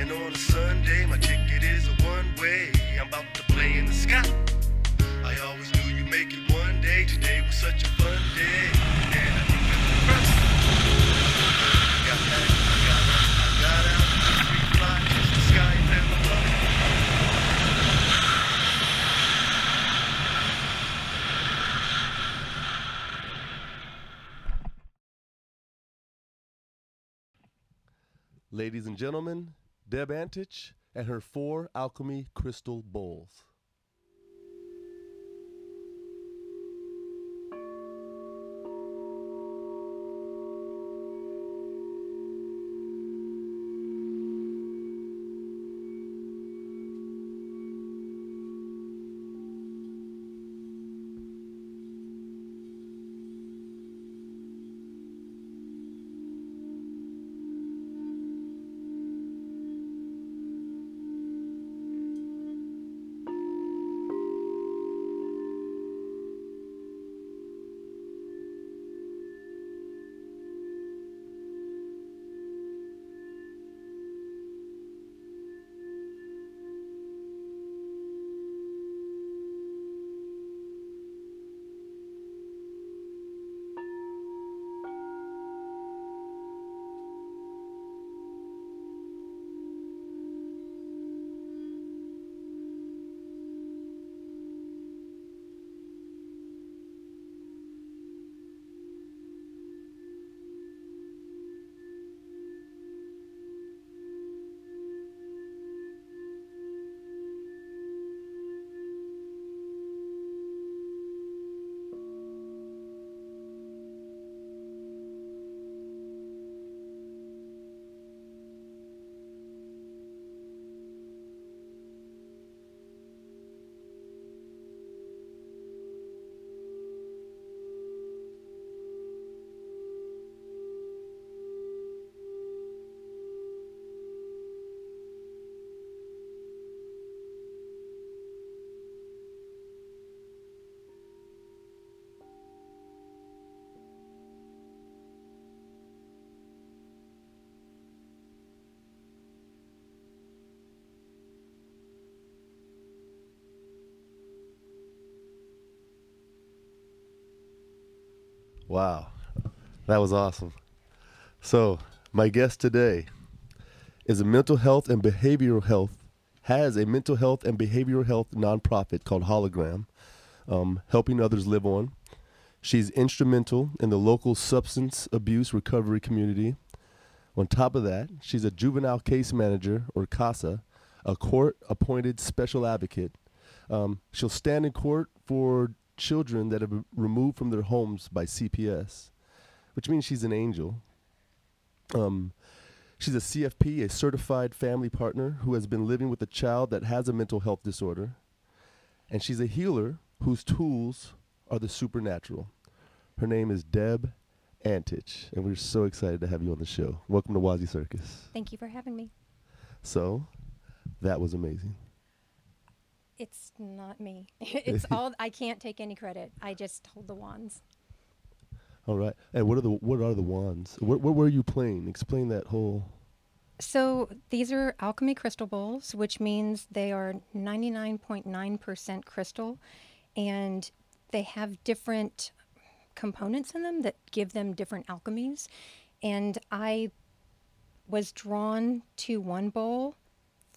On a Sunday, my ticket is a one way. I'm about to play in the sky. I always knew you make it one day. Today was such a fun day. Ladies and gentlemen, Deb Antich and her four alchemy crystal bowls. Wow, that was awesome. So, my guest today is a mental health and behavioral health, has a mental health and behavioral health nonprofit called Hologram, um, helping others live on. She's instrumental in the local substance abuse recovery community. On top of that, she's a juvenile case manager, or CASA, a court appointed special advocate. Um, she'll stand in court for children that have been removed from their homes by CPS, which means she's an angel. Um, she's a CFP, a certified family partner who has been living with a child that has a mental health disorder. And she's a healer whose tools are the supernatural. Her name is Deb Antich, and we're so excited to have you on the show. Welcome to Wazi Circus. Thank you for having me. So, that was amazing. It's not me. it's all I can't take any credit. I just hold the wands. All right. And what are the what are the wands? Where, where were you playing? Explain that whole. So these are alchemy crystal bowls, which means they are 99.9% crystal and they have different components in them that give them different alchemies. And I was drawn to one bowl,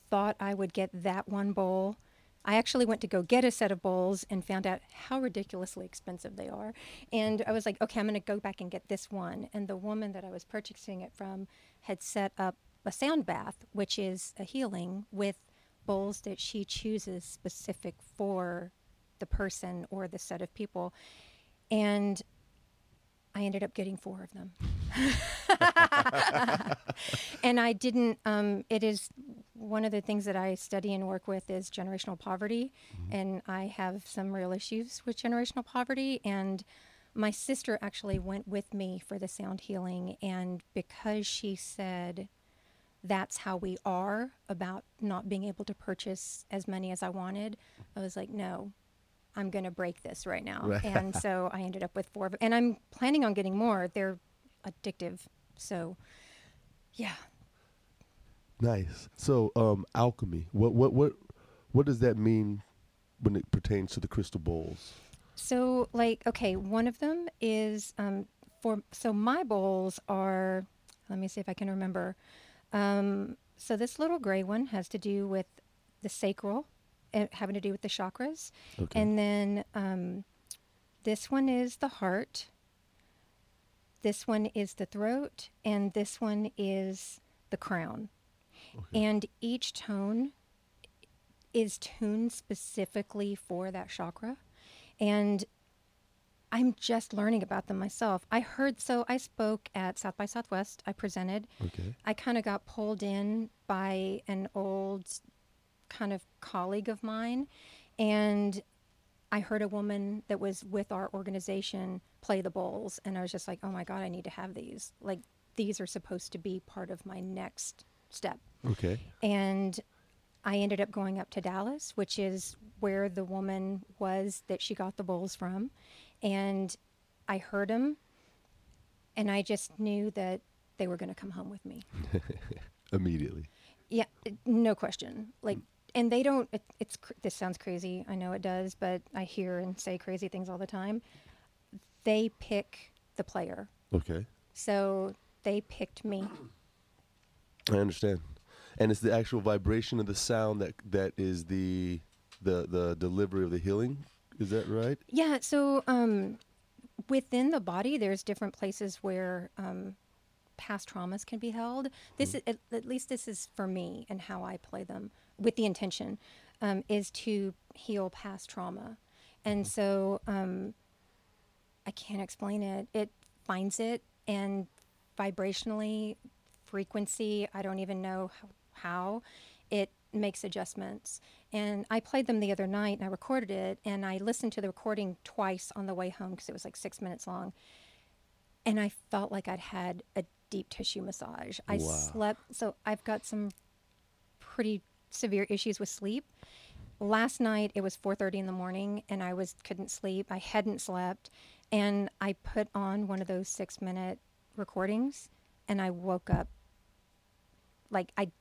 thought I would get that one bowl. I actually went to go get a set of bowls and found out how ridiculously expensive they are. And I was like, okay, I'm going to go back and get this one. And the woman that I was purchasing it from had set up a sound bath, which is a healing with bowls that she chooses specific for the person or the set of people. And I ended up getting four of them. and I didn't, um, it is one of the things that I study and work with is generational poverty. Mm-hmm. And I have some real issues with generational poverty. And my sister actually went with me for the sound healing. And because she said, that's how we are about not being able to purchase as many as I wanted, I was like, no, I'm going to break this right now. Right. And so I ended up with four. And I'm planning on getting more. They're addictive. So, yeah. Nice. So, um, alchemy. What what what what does that mean when it pertains to the crystal bowls? So, like, okay, one of them is um, for. So my bowls are. Let me see if I can remember. Um, so this little gray one has to do with the sacral, uh, having to do with the chakras, Okay. and then um, this one is the heart. This one is the throat, and this one is the crown. Okay. And each tone is tuned specifically for that chakra. And I'm just learning about them myself. I heard, so I spoke at South by Southwest. I presented. okay. I kind of got pulled in by an old kind of colleague of mine. And I heard a woman that was with our organization play the bowls. And I was just like, oh my God, I need to have these. Like, these are supposed to be part of my next step. Okay. And I ended up going up to Dallas, which is where the woman was that she got the bowls from. And I heard them, and I just knew that they were going to come home with me. Immediately. Yeah, no question. Like, and they don't. It, it's this sounds crazy. I know it does, but I hear and say crazy things all the time. They pick the player, Okay. so they picked me. I understand. And it's the actual vibration of the sound that that is the the the delivery of the healing. Is that right? Yeah, so um, within the body, there's different places where um, past traumas can be held. This is at, at least this is for me and how I play them with the intention um, is to heal past trauma, and so um, I can't explain it. It finds it and vibrationally, frequency. I don't even know how, it makes adjustments. And I played them the other night and I recorded it and I listened to the recording twice on the way home because it was like six minutes long. And I felt like I'd had a deep tissue massage. I Wow. slept, so I've got some pretty severe issues with sleep. Last night it was 4:30 in the morning and I was couldn't sleep. I hadn't slept and I put on one of those 6-minute recordings and I woke up like I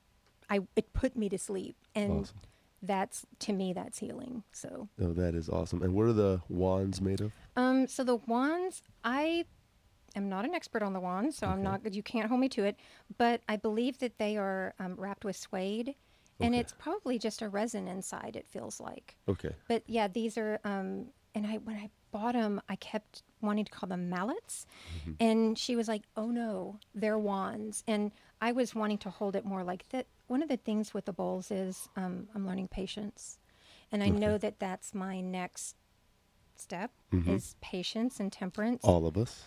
I it put me to sleep and Awesome. that's to me that's healing. So Oh, that is awesome. And what are the wands made of? um, so the wands, I am not an expert on the wands, so I'm Okay. not. You can't hold me to it, but I believe that they are um, wrapped with suede, and it's probably just a resin inside. It feels like, Okay. but yeah, these are. Um, and I when I bought them, I kept wanting to call them mallets, Mm-hmm. and she was like, "Oh no, they're wands," and I was wanting to hold it more like that. One of the things with the bowls is um, I'm learning patience, and I know that that's my next step Mhm. is patience and temperance. All of us.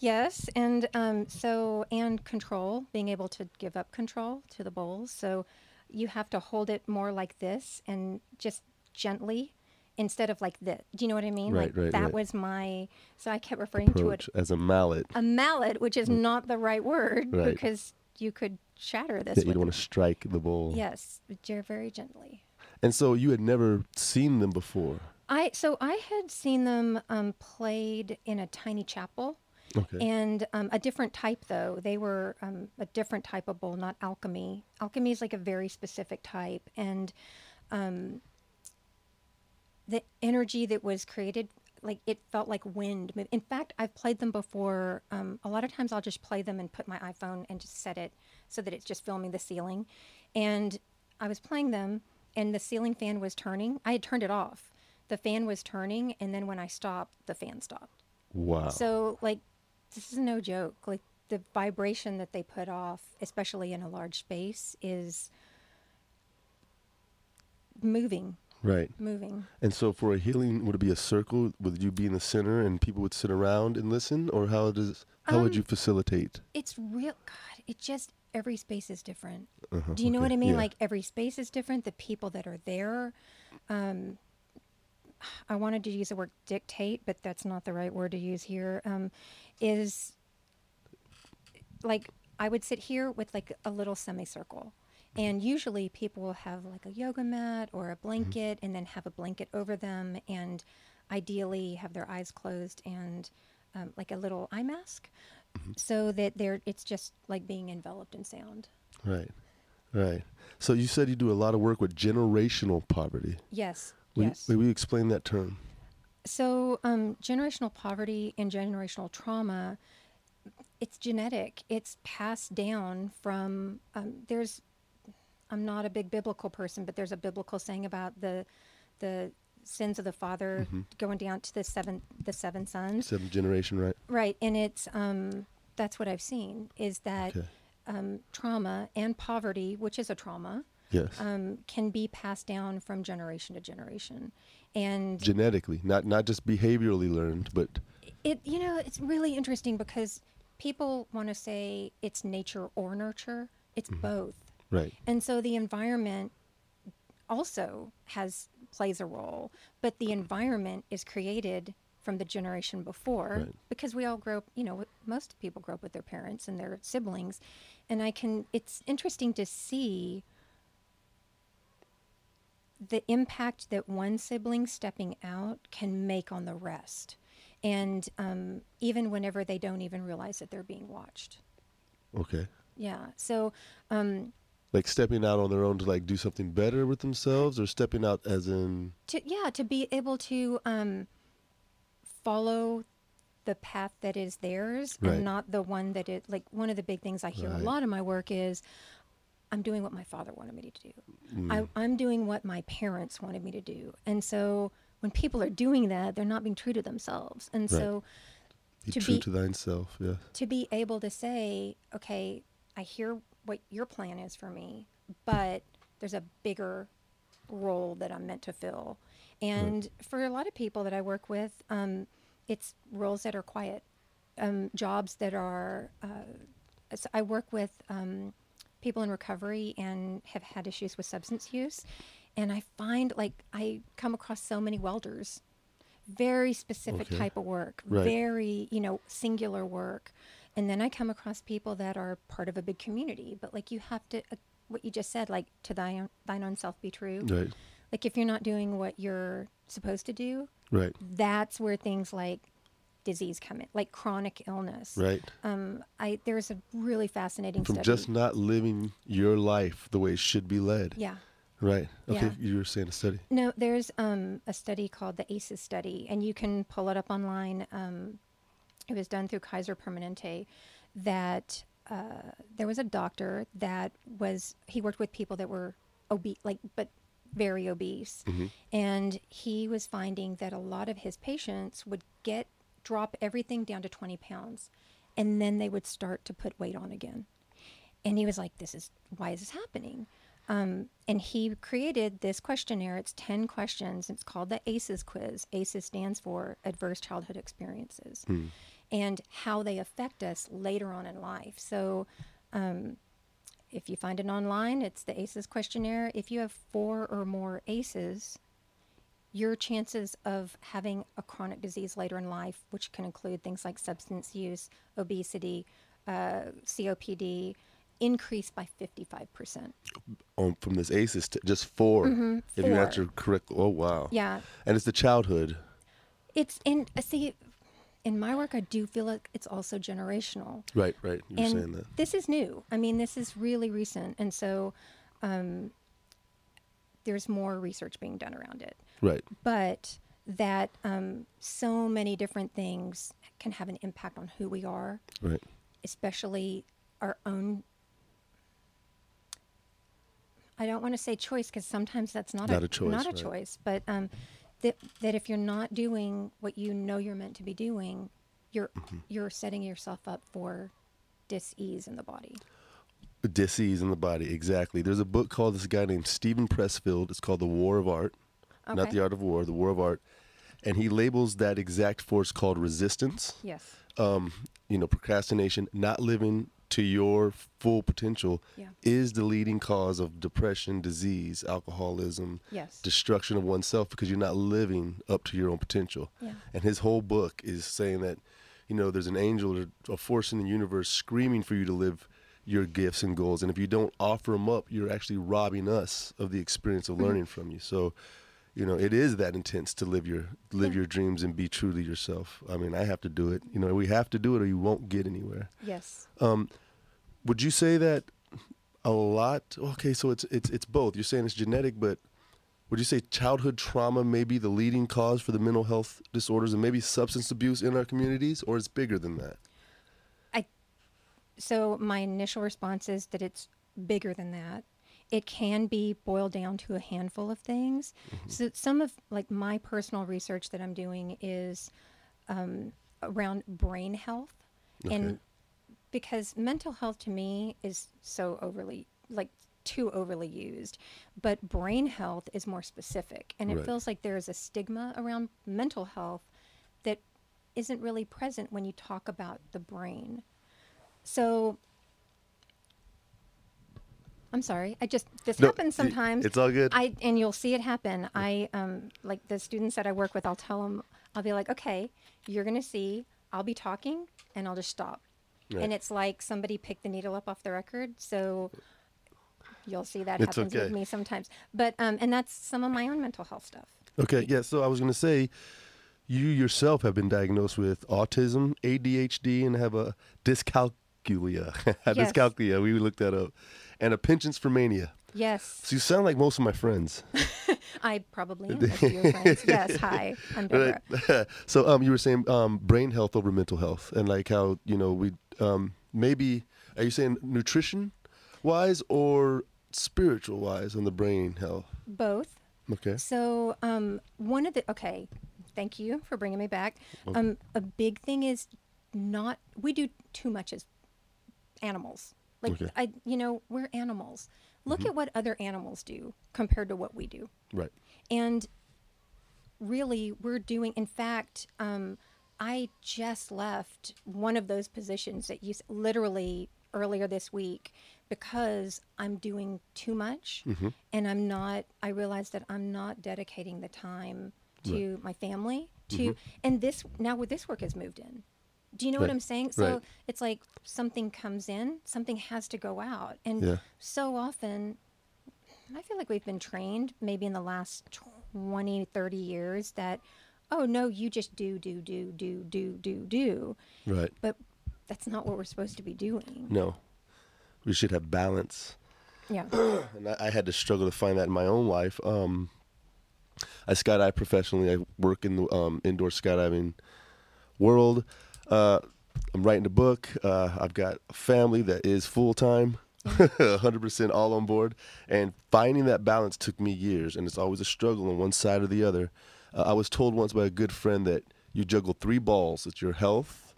Yes, and um, so and control, being able to give up control to the bowls. So you have to hold it more like this and just gently instead of like this. Do you know what I mean? Right, like right, that right. was my. So I kept referring to it as a mallet. a mallet, which is not the right word Right. because you could shatter this. That you'd want to strike the bowl. Yes, very very gently. And so you had never seen them before. I so I had seen them um, played in a tiny chapel. Okay. And um, a different type, though. They were um, a different type of bowl, not alchemy. Alchemy is like a very specific type. And um, the energy that was created, like it felt like wind. In fact, I've played them before. Um, a lot of times I'll just play them and put my iPhone and just set it so that it's just filming the ceiling. And I was playing them, and the ceiling fan was turning. I had turned it off. The fan was turning, and then when I stopped, the fan stopped. wow. So, like, this is no joke. Like, the vibration that they put off, especially in a large space, is moving, right. moving. And so for a healing, would it be a circle? Would you be in the center and people would sit around and listen, or how does how would Um, you facilitate? It's real, God, it just, every space is different. Uh-huh, Do you know what I mean? yeah. Like, every space is different. The people that are there, um, I wanted to use the word dictate, but that's not the right word to use here. Um, is like I would sit here with like a little semicircle. And usually people will have like a yoga mat or a blanket and then have a blanket over them and ideally have their eyes closed and um, like a little eye mask so that they're it's just like being enveloped in sound. Right. Right. So you said you do a lot of work with generational poverty. Yes. Will, yes. you, will you explain that term? So, um, generational poverty and generational trauma, it's genetic. It's passed down from. Um, there's, I'm not a big biblical person, but there's a biblical saying about the, the sins of the father going down to the seven, the seven sons. Seventh generation, right? Right, and it's um, that's what I've seen is that Okay. um, trauma and poverty, which is a trauma, Yes. um, can be passed down from generation to generation, and Genetically, not not just behaviorally learned, but it you know it's really interesting because people want to say it's nature or nurture it's both right. and so the environment also has plays a role but the environment is created from the generation before Right. because we all grow up you know most people grow up with their parents and their siblings and i can it's interesting to see the impact that one sibling stepping out can make on the rest and um, even whenever they don't even realize that they're being watched Okay. yeah so um, Like stepping out on their own to like do something better with themselves, or stepping out as in to yeah to be able to um, follow the path that is theirs Right. and not the one that it like one of the big things i hear Right. a lot in my work is i'm doing what my father wanted me to do Mm. I, i'm doing what my parents wanted me to do and so when people are doing that they're not being true to themselves and Right. so be To true be- to thyself. Yeah. to be able to say, okay, I hear what your plan is for me, but there's a bigger role that I'm meant to fill. And for a lot of people that I work with, um, it's roles that are quiet, um, jobs that are. Uh, so I work with um, people in recovery and have had issues with substance use. And I find like I come across so many welders, very specific Okay. type of work, Right. very, you know, singular work. And then I come across people that are part of a big community, but like you have to, uh, what you just said, like to thine, thine own self be true. Right. Like if you're not doing what you're supposed to do, Right. that's where things like disease come in, like chronic illness. Right. Um, I there's a really fascinating From study. just not living your life the way it should be led. yeah. Right. Okay. Yeah. You were saying a study. No, there's um, a study called the ACEs study, and you can pull it up online. Um, it was done through Kaiser Permanente. That uh, there was a doctor that was he worked with people that were obese, like but very obese, and he was finding that a lot of his patients would get drop everything down to 20 pounds, and then they would start to put weight on again. And he was like this is why is this happening? Um, and he created this questionnaire. It's 10 questions. It's called the aces quiz. Aces stands for adverse childhood experiences and how they affect us later on in life so um, if you find it online it's the aces questionnaire if you have four or more aces your chances of having a chronic disease later in life, which can include things like substance use, obesity, uh, COPD, increase by 55%. On from this ACEs, to just 4 If you Mm-hmm. answer correct. Oh wow. Yeah. And it's the childhood. It's in, uh, see, in my work, I do feel like it's also generational. Right. Right. You're and saying that. this is new. I mean, this is really recent. And so um, there's more research being done around it. Right. but that um, so many different things can have an impact on who we are, Right. especially our own. I don't want to say choice because sometimes that's not, Not a choice, Not a right. choice, but um, that that if you're not doing what you know you're meant to be doing, you're Mm-hmm. you're setting yourself up for dis-ease in the body. disease in the body exactly there's a book called this guy named Steven Pressfield it's called the war of art not the art of war the war of art and he labels that exact force called resistance Yes. um, you know procrastination not living to your full potential Yeah. is the leading cause of depression disease alcoholism Yes. destruction of oneself because you're not living up to your own potential Yeah. and his whole book is saying that you know there's an angel or a force in the universe screaming for you to live your gifts and goals and if you don't offer them up you're actually robbing us of the experience Mm-hmm. of learning from you so you know it is that intense to live your live Yeah. your dreams and be true to yourself i mean i have to do it you know we have to do it or you won't get anywhere Yes. Would you say that a lot. Okay, so it's it's it's both. You're saying it's genetic, but would you say childhood trauma may be the leading cause for the mental health disorders and maybe substance abuse in our communities, or it's bigger than that? I so my initial response is that it's bigger than that. It can be boiled down to a handful of things. So some of like my personal research that I'm doing is um, around brain health, Okay. and because mental health to me is so overly like too overly used, but brain health is more specific, and it Right. feels like there is a stigma around mental health that isn't really present when you talk about the brain. So I'm sorry. I just this No, happens sometimes. it's all good. I and you'll see it happen. I um like the students that I work with. I'll tell them. I'll be like, okay, you're gonna see. I'll be talking and I'll just stop. And it's like somebody picked the needle up off the record. So you'll see that It's happens okay. with me sometimes. But um and that's some of my own mental health stuff. Okay, yeah. So I was going to say, you yourself have been diagnosed with autism, ADHD, and have a dyscalculia. Yes. dyscalculia. We looked that up, and a penchant for mania. Yes, So you sound like most of my friends. I probably am most of your friends. Yes, hi, I'm Deborah. Right. so um, you were saying um, brain health over mental health, and like how you know we um, maybe are you saying nutrition wise or spiritual wise on the brain health? Both. Okay. So, um, one of the okay, thank you for bringing me back. Um, a big thing is not we do too much as animals. Like Okay. I, you know, we're animals. Look mm-hmm. at what other animals do compared to what we do, Right. and really, we're doing. In fact, um, I just left one of those positions that you literally earlier this week because I'm doing too much mm-hmm. and I'm not I realized that I'm not dedicating the time to my family to mm-hmm. and this now with this work has moved in. Do you know what I'm saying? So Right. it's like something comes in, something has to go out. And Yeah. so often I feel like we've been trained maybe in the last 20, 30 years that, oh, no, you just do, do, do, do, do, do, do. Right. But that's not what we're supposed to be doing. No. We should have balance. Yeah. and I, I had to struggle to find that in my own life. Um, I skydive professionally. I work in the um, indoor skydiving world. Uh, I'm writing a book. Uh, I've got a family that is full time, 100% all on board. And finding that balance took me years, and it's always a struggle on one side or the other. Uh, I was told once by a good friend that you juggle three balls: it's your health,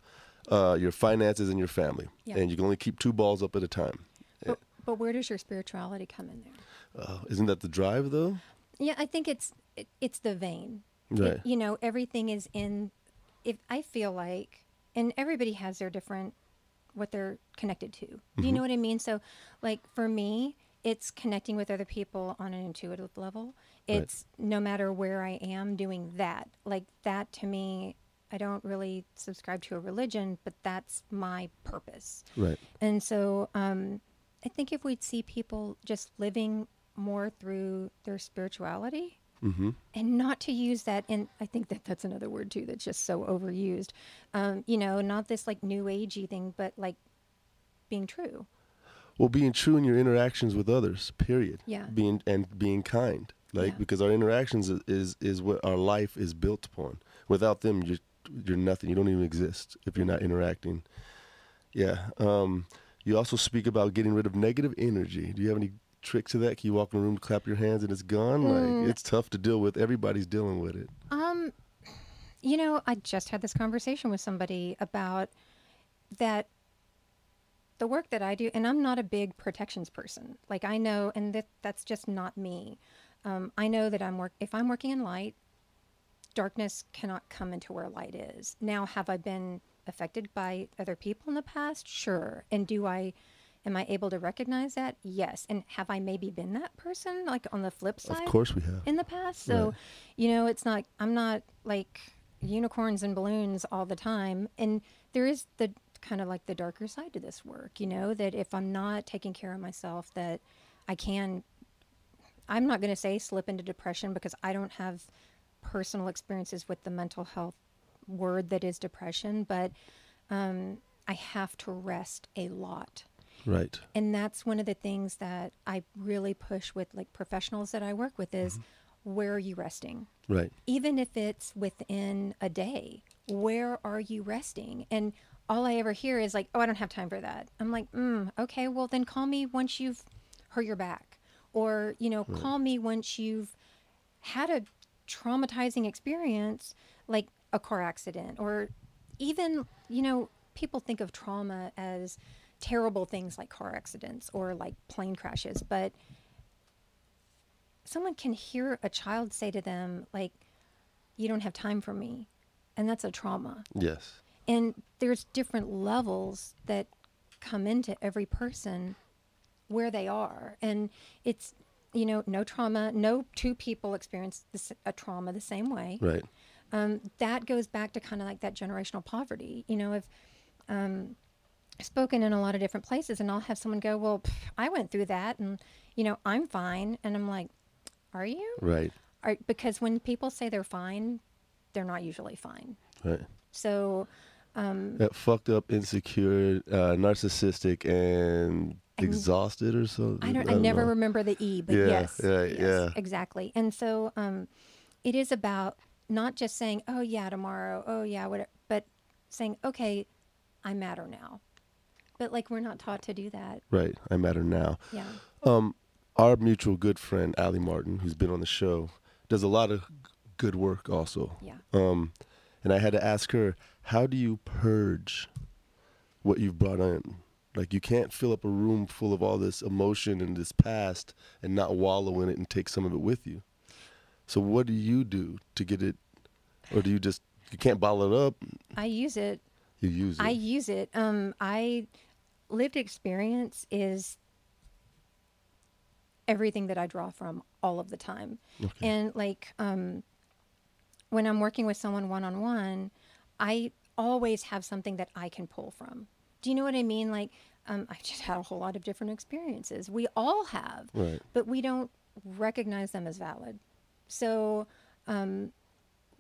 uh, your finances, and your family, Yeah. and you can only keep two balls up at a time. But, but where does your spirituality come in there? Uh, isn't that the drive, though? Yeah, I think it's it, it's the vein. It- you know, everything is in. If I feel like, and everybody has their different what they're connected to. Do you know what I mean? So, like for me, it's connecting with other people on an intuitive level. Right. It's no matter where I am doing that. Like that to me, I don't really subscribe to a religion, but that's my purpose. Right. And so um, I think if we'd see people just living more through their spirituality Mm-hmm. and not to use that, and I think that that's another word too that's just so overused. Um, you know, not this like new agey thing, but like being true. Well, being true in your interactions with others, period. Yeah. Being and being kind, like Yeah. because our interactions is, is is what our life is built upon. Without them, you're you're nothing. You don't even exist if you're not interacting. Yeah. Um, you also speak about getting rid of negative energy. Do you have any tricks to that? Can you walk in a room, clap your hands, and it's gone? Mm. Like it's tough to deal with. Everybody's dealing with it. Um, you know, I just had this conversation with somebody about that the work that I do, and I'm not a big protections person. Like I know, and that that's just not me. Um, I know that I'm work if I'm working in light, darkness cannot come into where light is. Now, have I been affected by other people in the past? Sure. And do I? Am I able to recognize that? Yes. And have I maybe been that person, like on the flip side? Of course, we have. in the past. So, Right. you know, it's not, I'm not like unicorns and balloons all the time. And there is the kind of like the darker side to this work, you know, that if I'm not taking care of myself, that I can, I'm not going to say slip into depression because I don't have personal experiences with the mental health word that is depression, but um, I have to rest a lot. Right. And that's one of the things that I really push with like professionals that I work with is Mm-hmm. where are you resting? Right. Even if it's within a day, where are you resting? And all I ever hear is like, oh, I don't have time for that. I'm like, mm, okay, well, then call me once you've hurt your back. Or, you know, call me once you've had a traumatizing experience like a car accident or even you know people think of trauma as terrible things like car accidents or like plane crashes but someone can hear a child say to them like you don't have time for me and that's a trauma Yes. and there's different levels that come into every person where they are and it's you know no trauma no two people experience this, a trauma the same way Right. um, that goes back to kind of like that generational poverty you know if um, spoken in a lot of different places and i'll have someone go well pff, i went through that and you know i'm fine and i'm like are you Right. are, because when people say they're fine they're not usually fine Right. so That fucked up, insecure, uh, narcissistic, and exhausted or something. I don't. I, never know. remember the E, but Yeah, yes, yeah, yes, yeah. exactly. And so, um, it is about not just saying, "Oh yeah, tomorrow," "Oh yeah, whatever," but saying, "Okay, I matter now." But like we're not taught to do that. Right. I met her now. Yeah. Um, our mutual good friend Allie Martin, who's been on the show, does a lot of g- good work also. Yeah. Um, and I had to ask her, how do you purge what you've brought in? Like you can't fill up a room full of all this emotion and this past and not wallow in it and take some of it with you. So what do you do to get it, or do you just you can't bottle it up? I use it. You use it. I use it. Um, I lived experience is everything that I draw from all of the time. Okay. And like um, when I'm working with someone one on one, I always have something that I can pull from. Do you know what I mean? Like um, I've just had a whole lot of different experiences. We all have, Right. but we don't recognize them as valid. So um,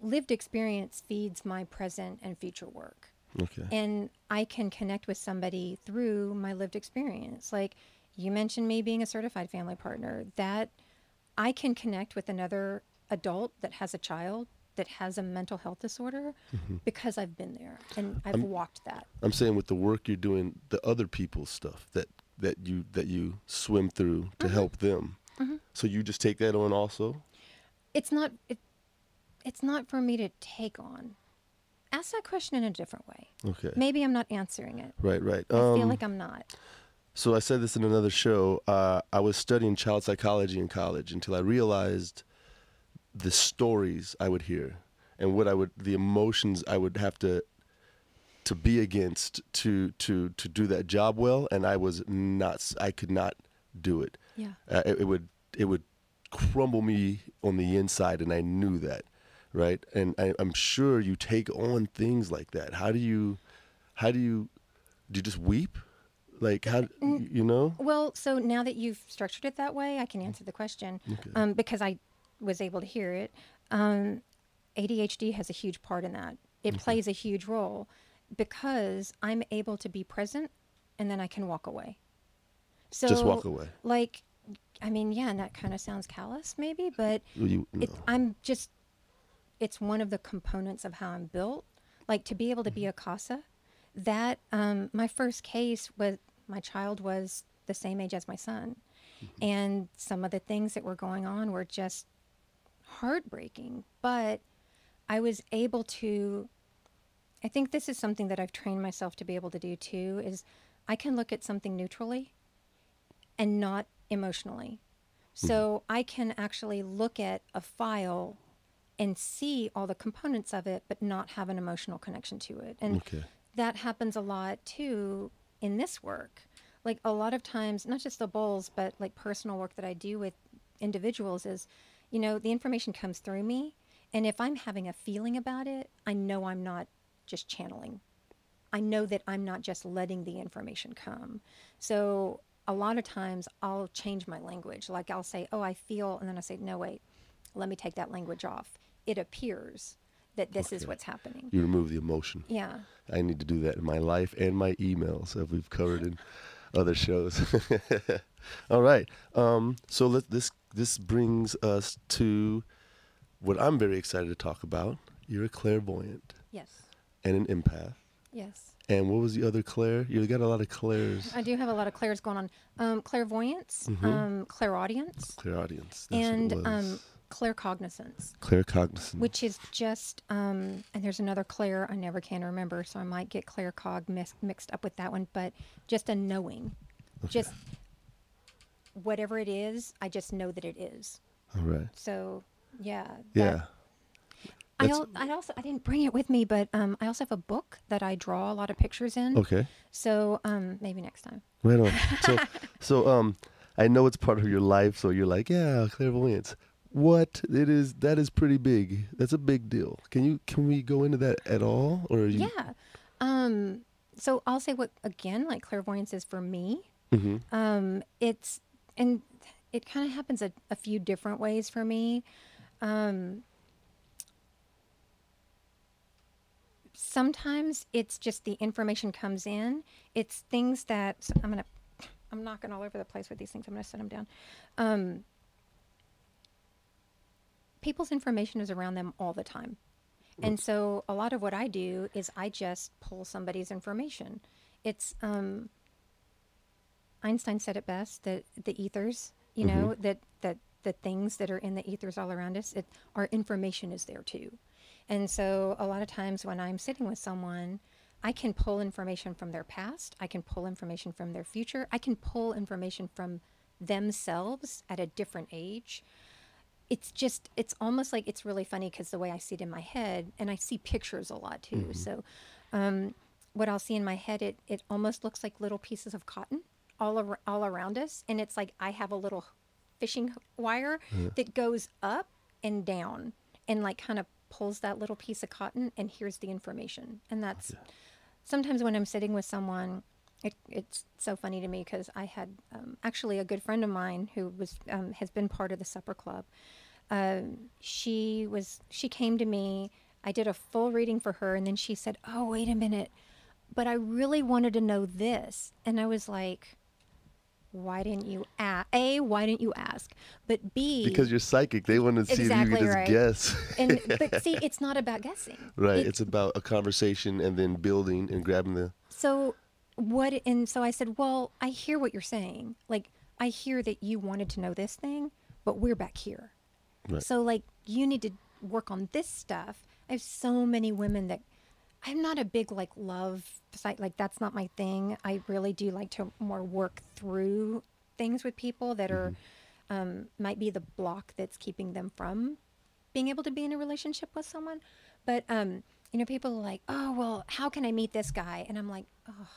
lived experience feeds my present and future work okay. and I can connect with somebody through my lived experience. Like you mentioned me being a certified family partner, that I can connect with another adult that has a child that has a mental health disorder because I've been there and I've walked that. I'm saying with the work you're doing, the other people's stuff that that you that you swim through Mm-hmm. to help them. So you just take that on also. It's not it, it's not for me to take on. Ask that question in a different way. Okay. Maybe I'm not answering it. Right. Right. I feel Um, like I'm not. so I said this in another show. Uh, I was studying child psychology in college until I realized the stories I would hear and what I would, the emotions I would have to to be against to to to do that job well, and I was not. I could not do it. Yeah. uh, it, it would it would crumble me on the inside and i knew that right and I, i'm sure you take on things like that how do you how do you do you just weep like how Mm. you know Well, so now that you've structured it that way, I can answer the question um, because I was able to hear it. Um, ADHD has a huge part in that. It plays a huge role because I'm able to be present and then I can walk away. So Just walk away. Like, I mean, yeah, and that kind of sounds callous, maybe, but you it. I'm just, it's one of the components of how I'm built. Like to be able to Mm-hmm. be a CASA, that um, my first case was my child was the same age as my son. Mm-hmm. And some of the things that were going on were just heartbreaking. But I was able to, I think this is something that I've trained myself to be able to do too, is I can look at something neutrally and not emotionally. So I can actually look at a file and see all the components of it, but not have an emotional connection to it. And Okay. that happens a lot too in this work. Like a lot of times, not just the bowls, but like personal work that I do with individuals is, you know, the information comes through me. And if I'm having a feeling about it, I know I'm not just channeling. I know that I'm not just letting the information come. So a lot of times I'll change my language. Like I'll say, oh, I feel, and then I say, no, wait, let me take that language off. It appears that this is what's happening. you remove the emotion Yeah. i need to do that in my life and my emails that we've covered in other shows. All right. Um, so let this this brings us to what I'm very excited to talk about. You're a clairvoyant Yes. and an empath. Yes. And what was the other Claire? You got a lot of Claires. I do have a lot of clairs going on. Um, clairvoyance, um, clairaudience, Clairaudience. That's and what it Cognizance, claircognizance, claircognizance. which is just, um, and there's another clair I never can remember, so I might get claircog mis- mixed up with that one, but just a knowing. Just whatever it is, I just know that it is. All right. So, yeah. that- Yeah. I, That's- al- I also I didn't bring it with me, but um, I also have a book that I draw a lot of pictures in. Okay. So um, maybe next time. Right on. So, so um, I know it's part of your life, so you're like, yeah, clairvoyance. What it is? That is pretty big. That's a big deal. Can you? Can we go into that at all, or you? Yeah. Um, so I'll say what again, like clairvoyance is for me. Mhm. Um, it's and it kind of happens a, a few different ways for me. Um, sometimes it's just the information comes in. It's things that so I'm gonna. I'm knocking all over the place with these things. I'm gonna set them down. Um, people's information is around them all the time. And so a lot of what I do is I just pull somebody's information. It's um, Einstein said it best that the ethers, you know, that that the things that are in the ethers all around us, it, our information is there too. And so a lot of times when I'm sitting with someone, I can pull information from their past, I can pull information from their future, I can pull information from themselves at a different age it's just it's almost like it's really funny because the way i see it in my head and i see pictures a lot too so um, what i'll see in my head it, it almost looks like little pieces of cotton all, ar- all around us and it's like i have a little fishing wire that goes up and down and like kind of pulls that little piece of cotton and here's the information and that's sometimes when i'm sitting with someone it, it's so funny to me because I had um, actually a good friend of mine who was um, has been part of the supper club. Um, she was she came to me. I did a full reading for her, and then she said, "Oh, wait a minute, but I really wanted to know this," and I was like, "Why didn't you ask? A, why didn't you ask? But B, Because you're psychic, they want to see if you Exactly can just right. guess. and but see, it's not about guessing, right. It- it's about a conversation and then building and grabbing the. So what and so I said, "Well, I hear what you're saying. Like I hear that you wanted to know this thing, but we're back here. Right. So like you need to work on this stuff. I have so many women that I'm not a big like love site like that's not my thing. I really do like to more work through things with people that are um, might be the block that's keeping them from being able to be in a relationship with someone. But um, you know, people are like, "Oh, well, how can I meet this guy?" And I'm like, "Oh,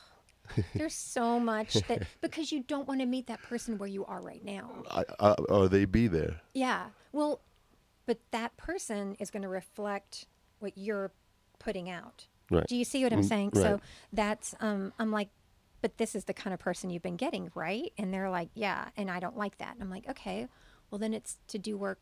there's so much that because you don't want to meet that person where you are right now." I, I, or they be there. Yeah. Well, but that person is going to reflect what you're putting out. Right. Do you see what I'm Mm, saying? right. So that's um I'm like but this is the kind of person you've been getting, right? And they're like, "Yeah, and I don't like that." And I'm like, "Okay. Well, then it's to do work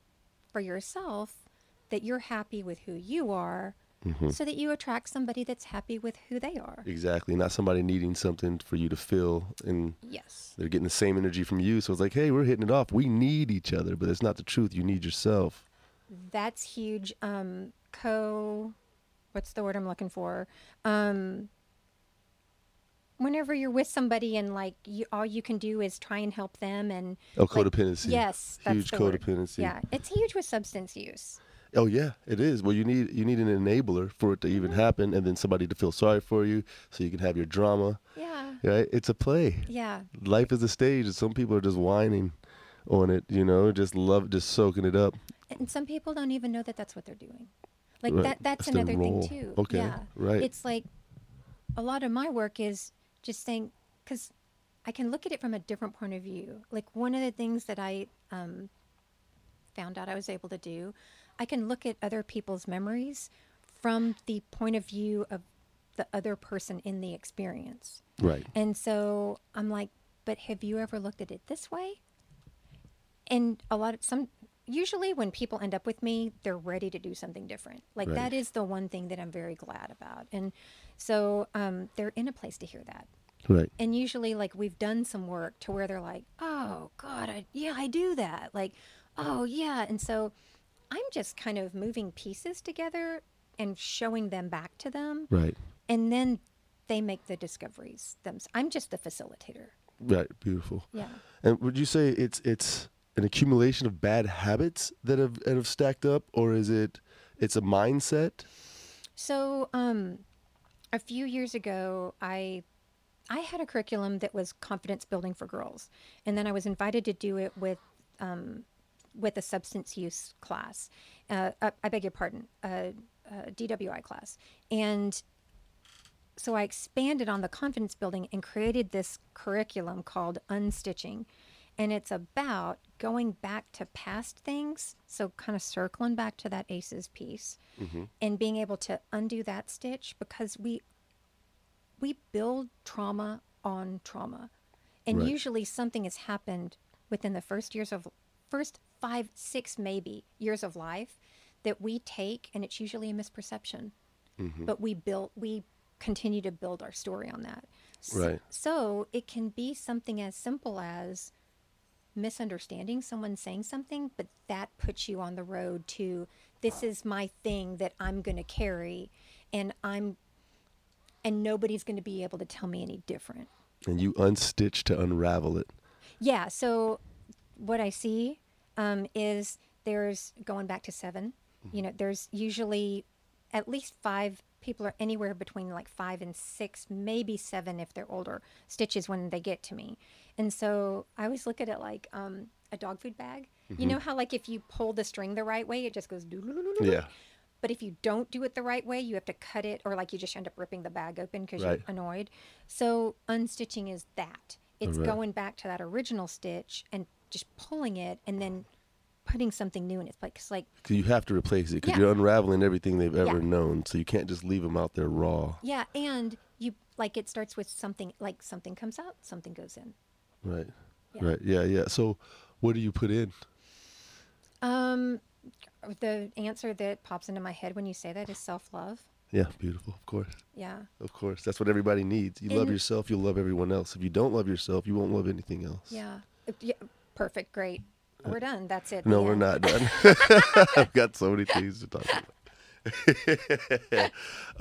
for yourself that you're happy with who you are Mm-hmm. so that you attract somebody that's happy with who they are." Exactly. Not somebody needing something for you to fill and Yes. they're getting the same energy from you. So it's like, hey, we're hitting it off. We need each other, but it's not the truth. You need yourself. That's huge. Um, co, what's the word I'm looking for? Um, whenever you're with somebody and like you, all you can do is try and help them and Oh, like- codependency. Yes, that's Huge the word. codependency. Yeah, it's huge with substance use. Oh yeah, it is. Well, you need you need an enabler for it to even happen, and then somebody to feel sorry for you, so you can have your drama. Yeah, Right? It's a play. yeah, Life is a stage, and some people are just whining on it. You know, just love, just soaking it up. and some people don't even know that that's what they're doing. Like Right, that. That's that's another thing too. Okay, Yeah. right. It's like a lot of my work is just saying because I can look at it from a different point of view. Like one of the things that I um, found out I was able to do, I can look at other people's memories from the point of view of the other person in the experience. Right. And so I'm like, but have you ever looked at it this way? And a lot of some usually when people end up with me, they're ready to do something different. Like Right. that is the one thing that I'm very glad about. And so um, they're in a place to hear that. Right. And usually, like, we've done some work to where they're like, oh, God, I, yeah, I do that. Like, oh, yeah. And so I'm just kind of moving pieces together and showing them back to them. Right. And then they make the discoveries. Them. I'm just the facilitator. Right. Beautiful. Yeah. And would you say it's it's an accumulation of bad habits that have that have stacked up, or is it it's a mindset? So, um, a few years ago, I I had a curriculum that was confidence building for girls, and then I was invited to do it with um, with a substance use class. Uh, uh, I beg your pardon, a, a DWI class, and so I expanded on the confidence building and created this curriculum called Unstitching. And it's about going back to past things. So, kind of circling back to that ACEs piece and being able to undo that stitch because we we build trauma on trauma. And Right. usually something has happened within the first years of first five, six maybe years of life that we take and it's usually a misperception. Mm-hmm. But we build we continue to build our story on that. S- Right. So it can be something as simple as misunderstanding someone saying something, but that puts you on the road to this is my thing that I'm going to carry and I'm and nobody's going to be able to tell me any different. And you unstitch to unravel it. Yeah, so what I see um, is there's going back to 7 You know, there's usually at least five people are anywhere between like five and six, maybe seven if they're older stitches when they get to me. And so I always look at it like um, a dog food bag. You know how like if you pull the string the right way, it just goes? Yeah. But if you don't do it the right way, you have to cut it, or like you just end up ripping the bag open because Right. you're annoyed. So unstitching is that. It's Right. going back to that original stitch and just pulling it, and then putting something new in its place. 'Cause, like, you have to replace it because Yeah. you're unraveling everything they've ever Yeah. known. So you can't just leave them out there raw. yeah, and you like it starts with something like something comes out, something goes in. Right. Yeah. Right. Yeah. Yeah. So what do you put in? Um, the answer that pops into my head when you say that is self love. Yeah. Beautiful. Of course. Yeah. Of course. That's what everybody needs. You love yourself, you'll love everyone else. If you don't love yourself, you won't love anything else. Yeah. Yeah. Perfect. Great. We're done. That's it. No, The we're not done. I've got so many things to talk about.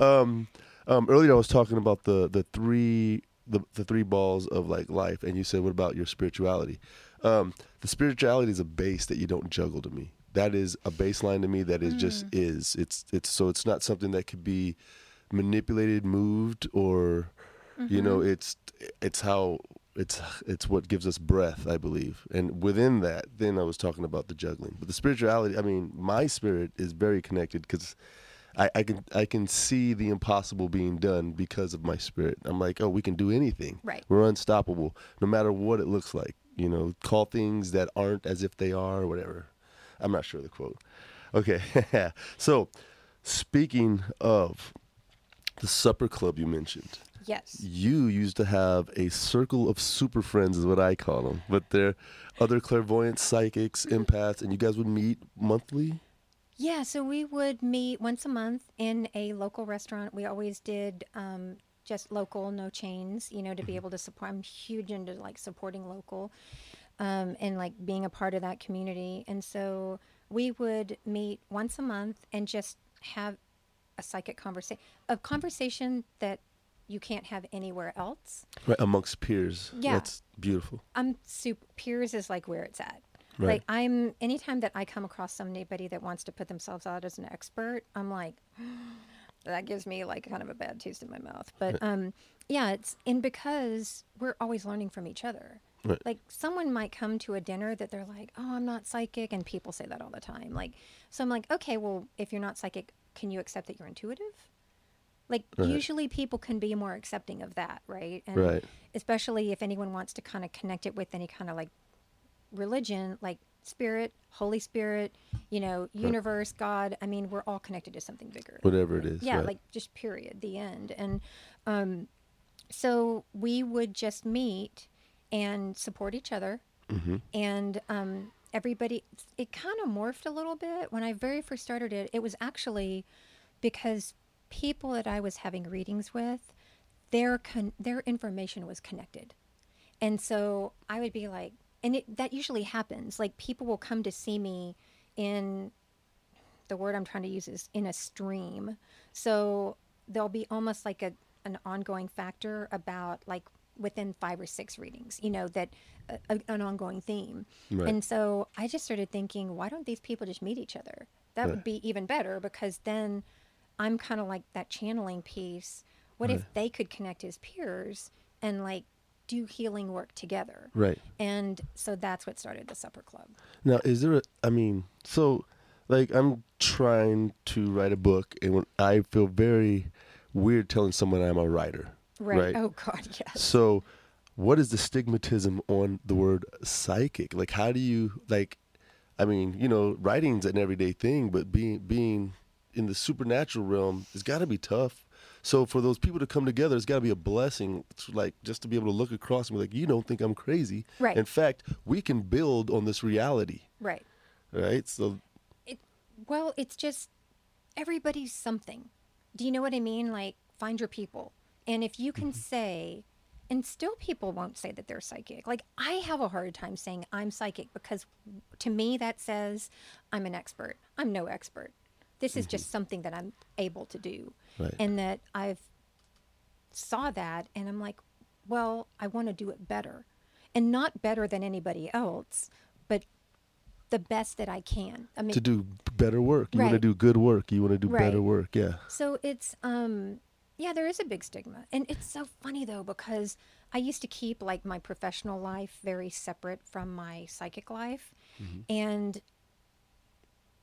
um, um, earlier I was talking about the the three the, the three balls of like life, and you said, "What about your spirituality?" Um, the spirituality is a base that you don't juggle to me. That is a baseline to me. That is just is. It's it's so it's not something that could be manipulated, moved, or you know, it's it's how it's it's what gives us breath, I believe. And within that, then I was talking about the juggling. But the spirituality, I mean, my spirit is very connected because I, I can I can see the impossible being done because of my spirit. I'm like, oh, we can do anything. Right. We're unstoppable, no matter what it looks like. You know, call things that aren't as if they are, or whatever. I'm not sure of the quote. Okay, so speaking of the supper club you mentioned Yes. you used to have a circle of super friends is what I call them, but they're other clairvoyants, psychics, empaths, and you guys would meet monthly. Yeah, so we would meet once a month in a local restaurant. We always did um, just local, no chains, you know, to be able to support. I'm huge into like supporting local um, and like being a part of that community. And so we would meet once a month and just have a psychic conversation, a conversation that you can't have anywhere else. Right amongst peers. Yeah. that's beautiful. I'm super peers is like where it's at. Right. Like I'm anytime that I come across somebody that wants to put themselves out as an expert, I'm like that gives me like kind of a bad taste in my mouth. But um yeah, it's and because we're always learning from each other. Right. Like someone might come to a dinner that they're like, "Oh, I'm not psychic," and people say that all the time. Like so I'm like, "Okay, well, if you're not psychic, can you accept that you're intuitive?" Like Right. usually people can be more accepting of that, right? And Right. especially if anyone wants to kind of connect it with any kind of like religion, like spirit, Holy Spirit, you know, universe, God. I mean, we're all connected to something bigger. Whatever it is. Yeah, right. like just period, the end. And um, so we would just meet and support each other. Mm-hmm. And um, everybody, it kind of morphed a little bit. When I very first started it, it was actually because people that I was having readings with, their con- their information was connected. And so I would be like, and it, that usually happens. Like people will come to see me in the word I'm trying to use is in a stream. So there'll be almost like a an ongoing factor about like within five or six readings, you know, that uh, an ongoing theme. Right. And so I just started thinking, why don't these people just meet each other? That Right. would be even better because then I'm kind of like that channeling piece. What if they could connect as peers and like do healing work together? Right. And so that's what started the supper club. Now, is there a, I mean, so like I'm trying to write a book and when I feel very weird telling someone I'm a writer. Right. Oh God, yes. So, what is the stigmatism on the word psychic? Like, how do you like? I mean, you know, writing's an everyday thing, but being being in the supernatural realm it's got to be tough. So for those people to come together, it's got to be a blessing. To, like just to be able to look across and be like, you don't think I'm crazy. Right. In fact, we can build on this reality, Right. right? So It well, it's just everybody's something. Do you know what I mean? Like find your people. And if you can mm-hmm. say and still people won't say that they're psychic. Like I have a hard time saying I'm psychic because to me that says I'm an expert. I'm no expert. This is just something that I'm able to do. Right. And that I've saw that and I'm like, well, I want to do it better. And not better than anybody else, but the best that I can. I mean, to do better work, you want to do good work. You want to do better work. Yeah. So it's um yeah, there is a big stigma. And it's so funny though because I used to keep like my professional life very separate from my psychic life. And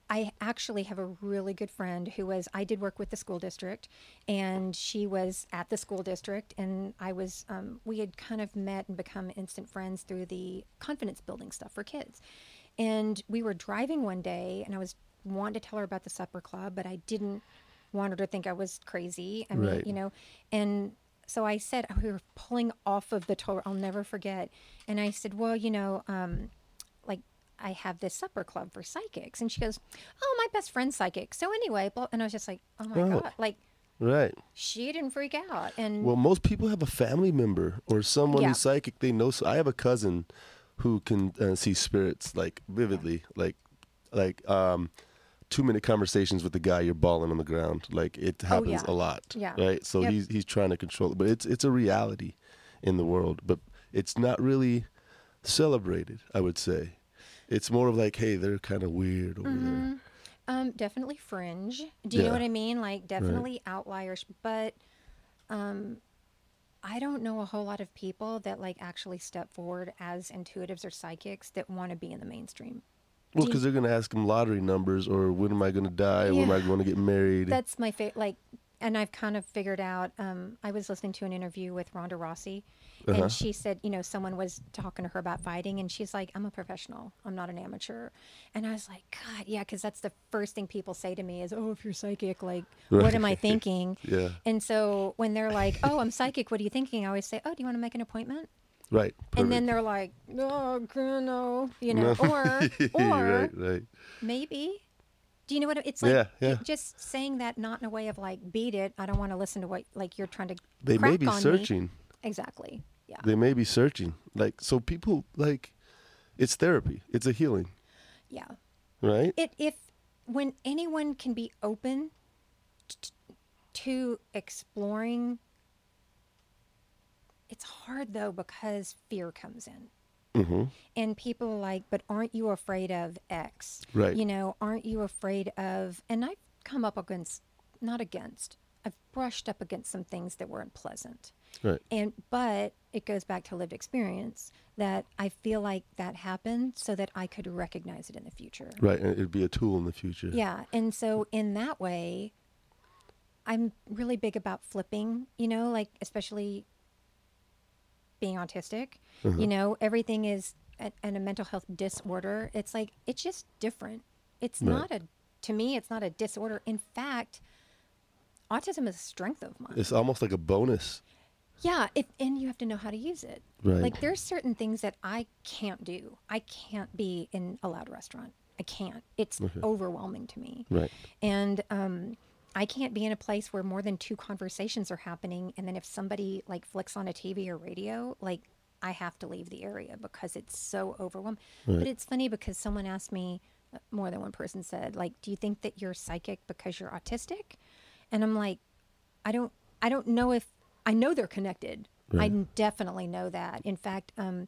I actually have a really good friend who was I did work with the school district and she was at the school district and I was um, we had kind of met and become instant friends through the confidence building stuff for kids. And we were driving one day and I was wanting to tell her about the supper club, but I didn't want her to think I was crazy. I mean, Right. you know, and so I said we were pulling off of the toll. I'll never forget. And I said, well, you know, um, I have this supper club for psychics, and she goes, oh, my best friend's psychic. So anyway, blah, and I was just like, oh my Oh. god, like Right. she didn't freak out, and Well, most people have a family member or someone Yeah. who's psychic they know. So I have a cousin who can uh, see spirits like vividly, like like um, two minute conversations with the guy you're balling on the ground. Like it happens Oh, yeah. a lot, Yeah. right? So Yep. he's he's trying to control it, but it's it's a reality in the world, but it's not really celebrated. I would say it's more of like, hey, they're kind of weird over there. Um, definitely fringe. Do you Yeah. know what I mean? Like definitely outliers, but um I don't know a whole lot of people that like actually step forward as intuitives or psychics that want to be in the mainstream. Well, because they're gonna ask them lottery numbers or when am I gonna die? When am I going to get married? That's my favorite. Like, and I've kind of figured out. Um, I was listening to an interview with Ronda Rousey, Uh-huh. and she said, you know, someone was talking to her about fighting, and she's like, "I'm a professional. I'm not an amateur." And I was like, "God, yeah," because that's the first thing people say to me is, "Oh, if you're psychic, like, what am I thinking?" Yeah. And so when they're like, "Oh, I'm psychic. What are you thinking?" I always say, "Oh, do you want to make an appointment?" Right. And then they're like, "Oh, no," you know, or or right, right. maybe. Do you know what it's like? Yeah, yeah. Just saying that, not in a way of like beat it. I don't want to listen to what like you're trying to. They may be on me. searching. Exactly. Yeah. They may be searching. Like so, people like it's therapy. It's a healing, yeah. right? It if when anyone can be open t- to exploring. It's hard though because fear comes in. Mm-hmm. and people are like, but aren't you afraid of X? Right. You know, aren't you afraid of? And I've come up against, not against, I've brushed up against some things that weren't pleasant. Right. And but it goes back to lived experience that I feel like that happened so that I could recognize it in the future. Right. And it'd be a tool in the future. Yeah. And so in that way, I'm really big about flipping, you know, like especially being autistic. Uh-huh. You know, everything is a, and a mental health disorder. It's like, it's just different. It's Right. not a, to me, it's not a disorder. In fact, autism is a strength of mine. It's almost like a bonus. Yeah, if, and you have to know how to use it. Right. Like there's certain things that I can't do. I can't be in a loud restaurant. I can't. It's overwhelming to me. Right. And um, I can't be in a place where more than two conversations are happening. And then if somebody like flicks on a TV or radio, like I have to leave the area because it's so overwhelmed. But it's funny because someone asked me, uh, more than one person said, like, do you think that you're psychic because you're autistic? And I'm like, I don't, I don't know if I know they're connected. I definitely know that. In fact, um,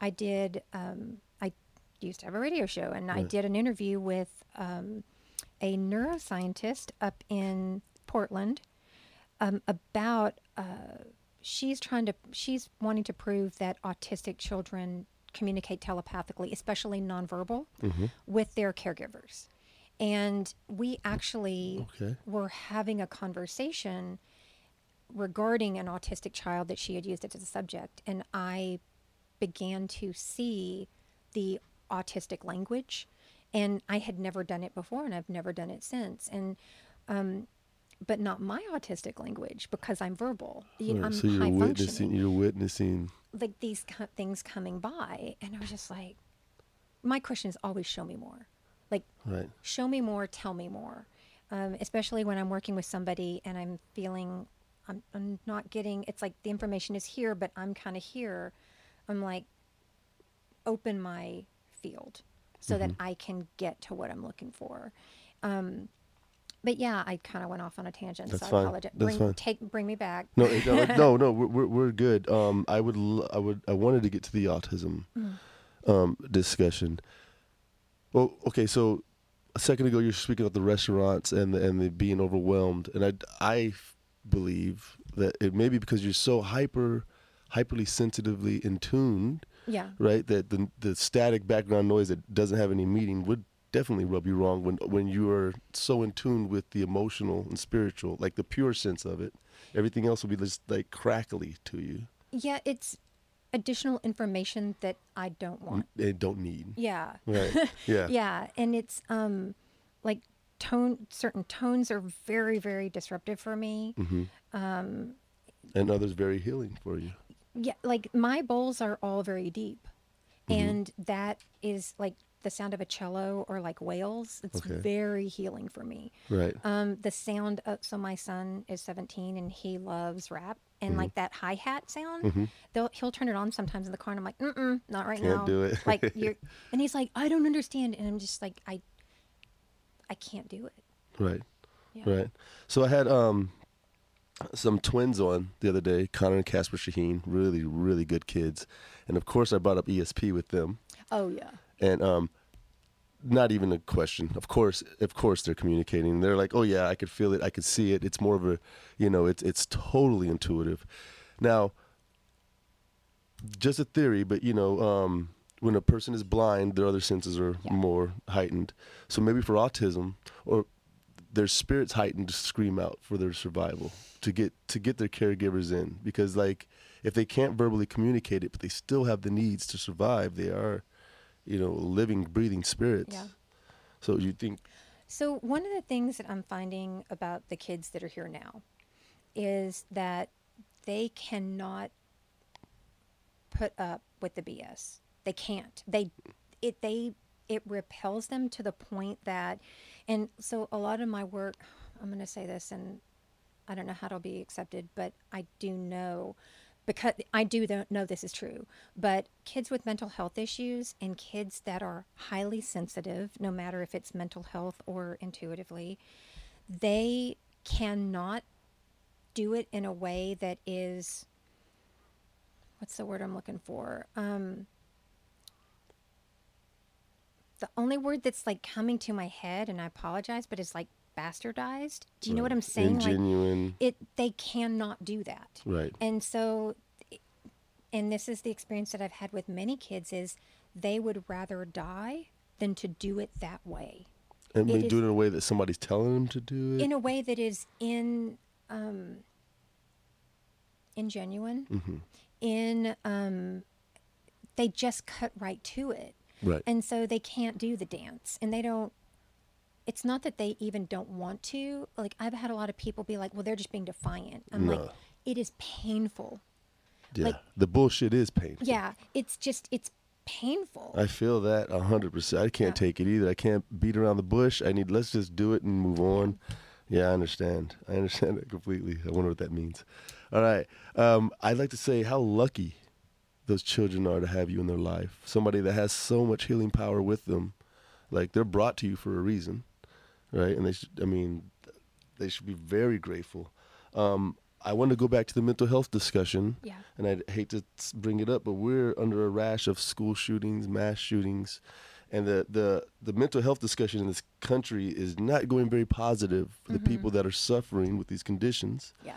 I did. Um, I used to have a radio show, and I did an interview with um, a neuroscientist up in Portland um, about. Uh, she's trying to. She's wanting to prove that autistic children communicate telepathically, especially nonverbal, with their caregivers. And we actually Okay. were having a conversation regarding an autistic child that she had used it as a subject and i began to see the autistic language and i had never done it before and i've never done it since and um, but not my autistic language because i'm verbal you know, Right, i'm so you're witnessing. You're witnessing. like these co- things coming by and i was just like my question is always show me more like Right. show me more tell me more um, especially when i'm working with somebody and i'm feeling I'm, I'm not getting it's like the information is here but i'm kind of here i'm like open my field so that Mm-hmm. i can get to what i'm looking for um, but yeah i kind of went off on a tangent That's so fine. i apologize That's bring, fine. take bring me back No, it- no, no, no. We're, we're we're good. Um, I would, l- I would, I wanted to get to the autism, um, discussion. Well, okay. So a second ago, you were speaking about the restaurants and the, and the being overwhelmed, and I, I f- believe that it may be because you're so hyper, hyperly sensitively in tuned, yeah right? That the the static background noise that doesn't have any meaning would definitely rub you wrong when when you are so in tune with the emotional and spiritual, like the pure sense of it. Everything else will be just like crackly to you. yeah it's additional information that i don't want They don't need. yeah Right. Yeah. yeah and it's um like tone certain tones are very very disruptive for me Mm-hmm. Um And others very healing for you. Yeah like my bowls are all very deep Mm-hmm. and that is like the sound of a cello or like whales it's Okay. very healing for me Right. um the sound of so my son is 17 and he loves rap and Mm-hmm. like that hi-hat sound they'll he'll turn it on sometimes in the car and i'm like mm mm not right Can't now do it. like you're and he's like i don't understand and i'm just like i i can't do it Right. yeah. Right. So I had um some twins on the other day, Connor and Casper Shaheen, really, really good kids. And of course I brought up ESP with them. oh yeah And um not even a question. Of course, of course they're communicating. They're like, "Oh yeah, I could feel it. I could see it. It's more of a, you know, it's it's totally intuitive." Now, just a theory, but you know, um, when a person is blind, their other senses are Yeah. more heightened. So maybe for autism, or their spirits heightened to scream out for their survival to get to get their caregivers in because like if they can't verbally communicate it but they still have the needs to survive they are you know living breathing spirits Yeah. so you think So one of the things that I'm finding about the kids that are here now is that they cannot put up with the BS. They can't. They it they it repels them to the point that and so a lot of my work I'm going to say this and I don't know how it'll be accepted, but I do know because I do know this is true. But kids with mental health issues and kids that are highly sensitive, no matter if it's mental health or intuitively, they cannot do it in a way that is what's the word I'm looking for? Um, the only word that's like coming to my head, and I apologize, but it's like bastardized. Do you know what I'm saying? Like, ingenuine. it they cannot do that. Right. And so and this is the experience that i've had with many kids is they would rather die than to do it that way. And they do it in a way that somebody's telling them to do it? In a way that is in um ingenuine. Mm-hmm. in um they just cut right to it right and so they can't do the dance and they don't it's not that they even don't want to like i've had a lot of people be like well they're just being defiant i'm like No. it is painful yeah like- the bullshit is painful yeah it's just it's painful I feel that a hundred percent. I can't Yeah. take it either. I can't beat around the bush. I need let's just do it and move on. Yeah, I understand. I understand it completely. I wonder what that means. All right. Um, I'd like to say how lucky those children are to have you in their life. Somebody that has so much healing power with them. Like they're brought to you for a reason, right? And they should, I mean, they should be very grateful. Um, I want to go back to the mental health discussion. Yeah. And I hate to bring it up, but we're under a rash of school shootings, mass shootings, and the the the mental health discussion in this country is not going very positive for the people that are suffering with these conditions. Yeah.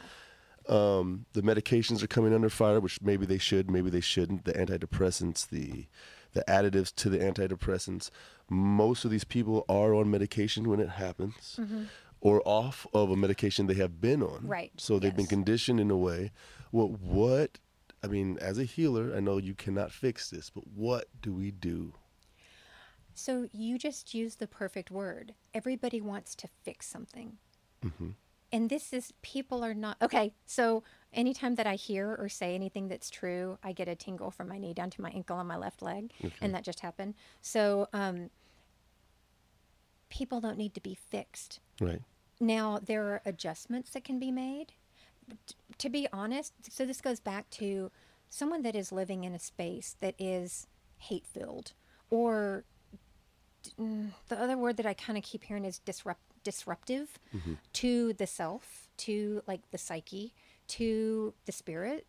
Um, the medications are coming under fire, which maybe they should, maybe they shouldn't. The antidepressants, the the additives to the antidepressants. Most of these people are on medication when it happens, or off of a medication they have been on. Right, So they've been conditioned in a way. Well, what? I mean, as a healer, I know you cannot fix this, but what do we do? So you just used the perfect word. Everybody wants to fix something. And this is, people are not, okay. So anytime that I hear or say anything that's true, I get a tingle from my knee down to my ankle on my left leg. And that just happened. So um, people don't need to be fixed. Right. Now, there are adjustments that can be made. T- to be honest, so this goes back to someone that is living in a space that is hate filled, or mm, the other word that I kind of keep hearing is disrupt, disruptive to the self, to like the psyche, to the spirit.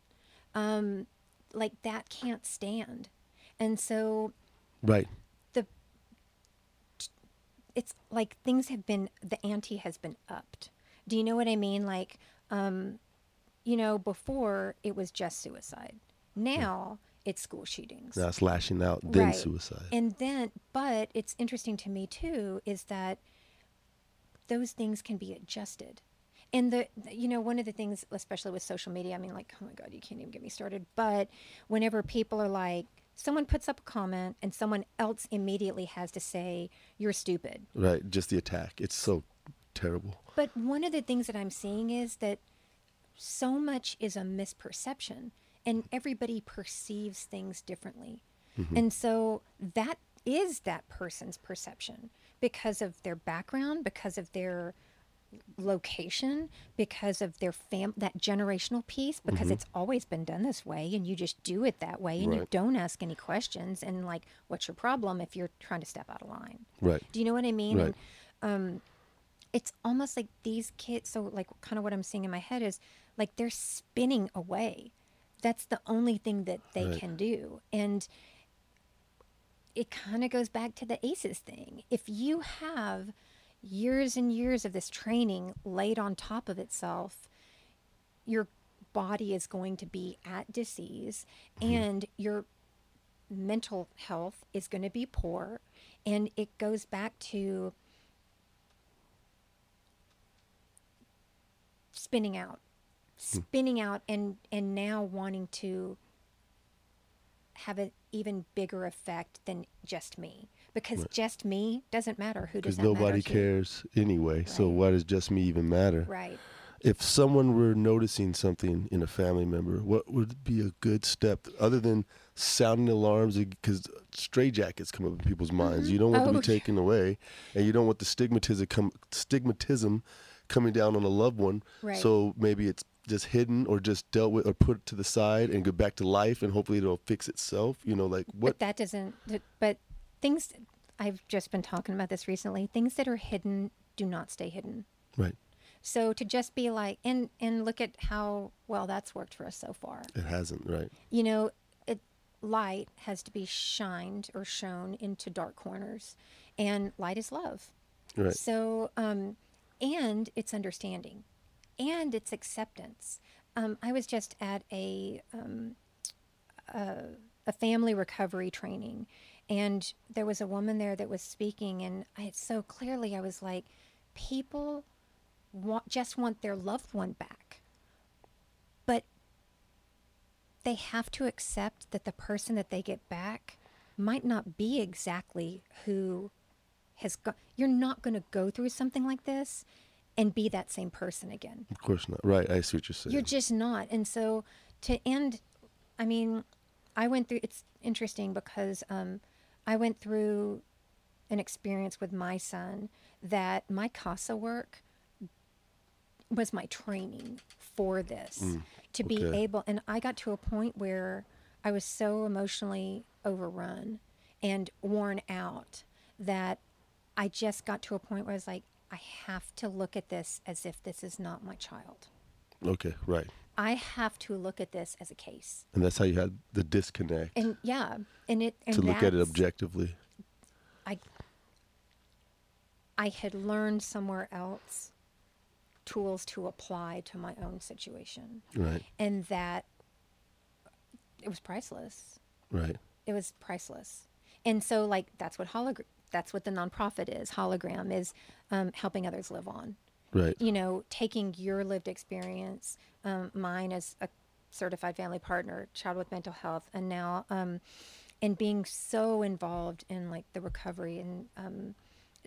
Um, like that can't stand. And so Right. the it's like things have been the ante has been upped do you know what i mean like um you know before it was just suicide now it's school shootings Now it's lashing out, then Right. suicide. and then but it's interesting to me too is that those things can be adjusted and the you know one of the things especially with social media i mean like oh my god you can't even get me started but whenever people are like someone puts up a comment and someone else immediately has to say you're stupid right. Just the attack. It's so terrible. but one of the things that i'm seeing is that so much is a misperception and everybody perceives things differently mm-hmm. and so that is that person's perception because of their background because of their location because of their fam that generational piece because it's always been done this way and you just do it that way and you don't ask any questions and like what's your problem if you're trying to step out of line Right. do you know what i mean Right. and um it's almost like these kids so like kind of what i'm seeing in my head is like they're spinning away that's the only thing that they Right. can do and it kind of goes back to the ACEs thing. If you have years and years of this training laid on top of itself your body is going to be at disease mm-hmm. and your mental health is going to be poor. And it goes back to spinning out hmm. spinning out and and now wanting to have an even bigger effect than just me because just me doesn't matter who does Because nobody to? cares anyway. So why does just me even matter? right If someone were noticing something in a family member, what would be a good step other than sounding alarms? Because stray jackets come up in people's mm-hmm. minds. You don't want to Oh, be taken away, and you don't want the stigmatism come stigmatism coming down on a loved one. Right. So maybe it's just hidden or just dealt with or put to the side and go back to life, and hopefully it'll fix itself. You know, like but what? that doesn't but things i've just been talking about this recently things that are hidden do not stay hidden right. so to just be like and and look at how well that's worked for us so far It hasn't. Right. you know it light has to be shined or shown into dark corners and light is love Right. so um and it's understanding and it's acceptance um, i was just at a um, a, a family recovery training and there was a woman there that was speaking and i so clearly i was like people want just want their loved one back but they have to accept that the person that they get back might not be exactly who has gone. You're not going to go through something like this and be that same person again. Of course not. Right. I see what you're saying. You're just not. And so to end, I mean, I went through, it's interesting because um, I went through an experience with my son that my CASA work was my training for this to be Mm, okay. able and I got to a point where I was so emotionally overrun and worn out that I just got to a point where I was like I have to look at this as if this is not my child. Okay, right. I have to look at this as a case. And that's how you had the disconnect And yeah, and it and to look at it objectively. I I had learned somewhere else tools to apply to my own situation. Right, And that it was priceless. right, It was priceless. And so like that's what hologram that's what the nonprofit is. Hologram is um, helping others live on. right. You know, taking your lived experience, um, mine as a certified family partner, child with mental health, and now um, and being so involved in like the recovery and um,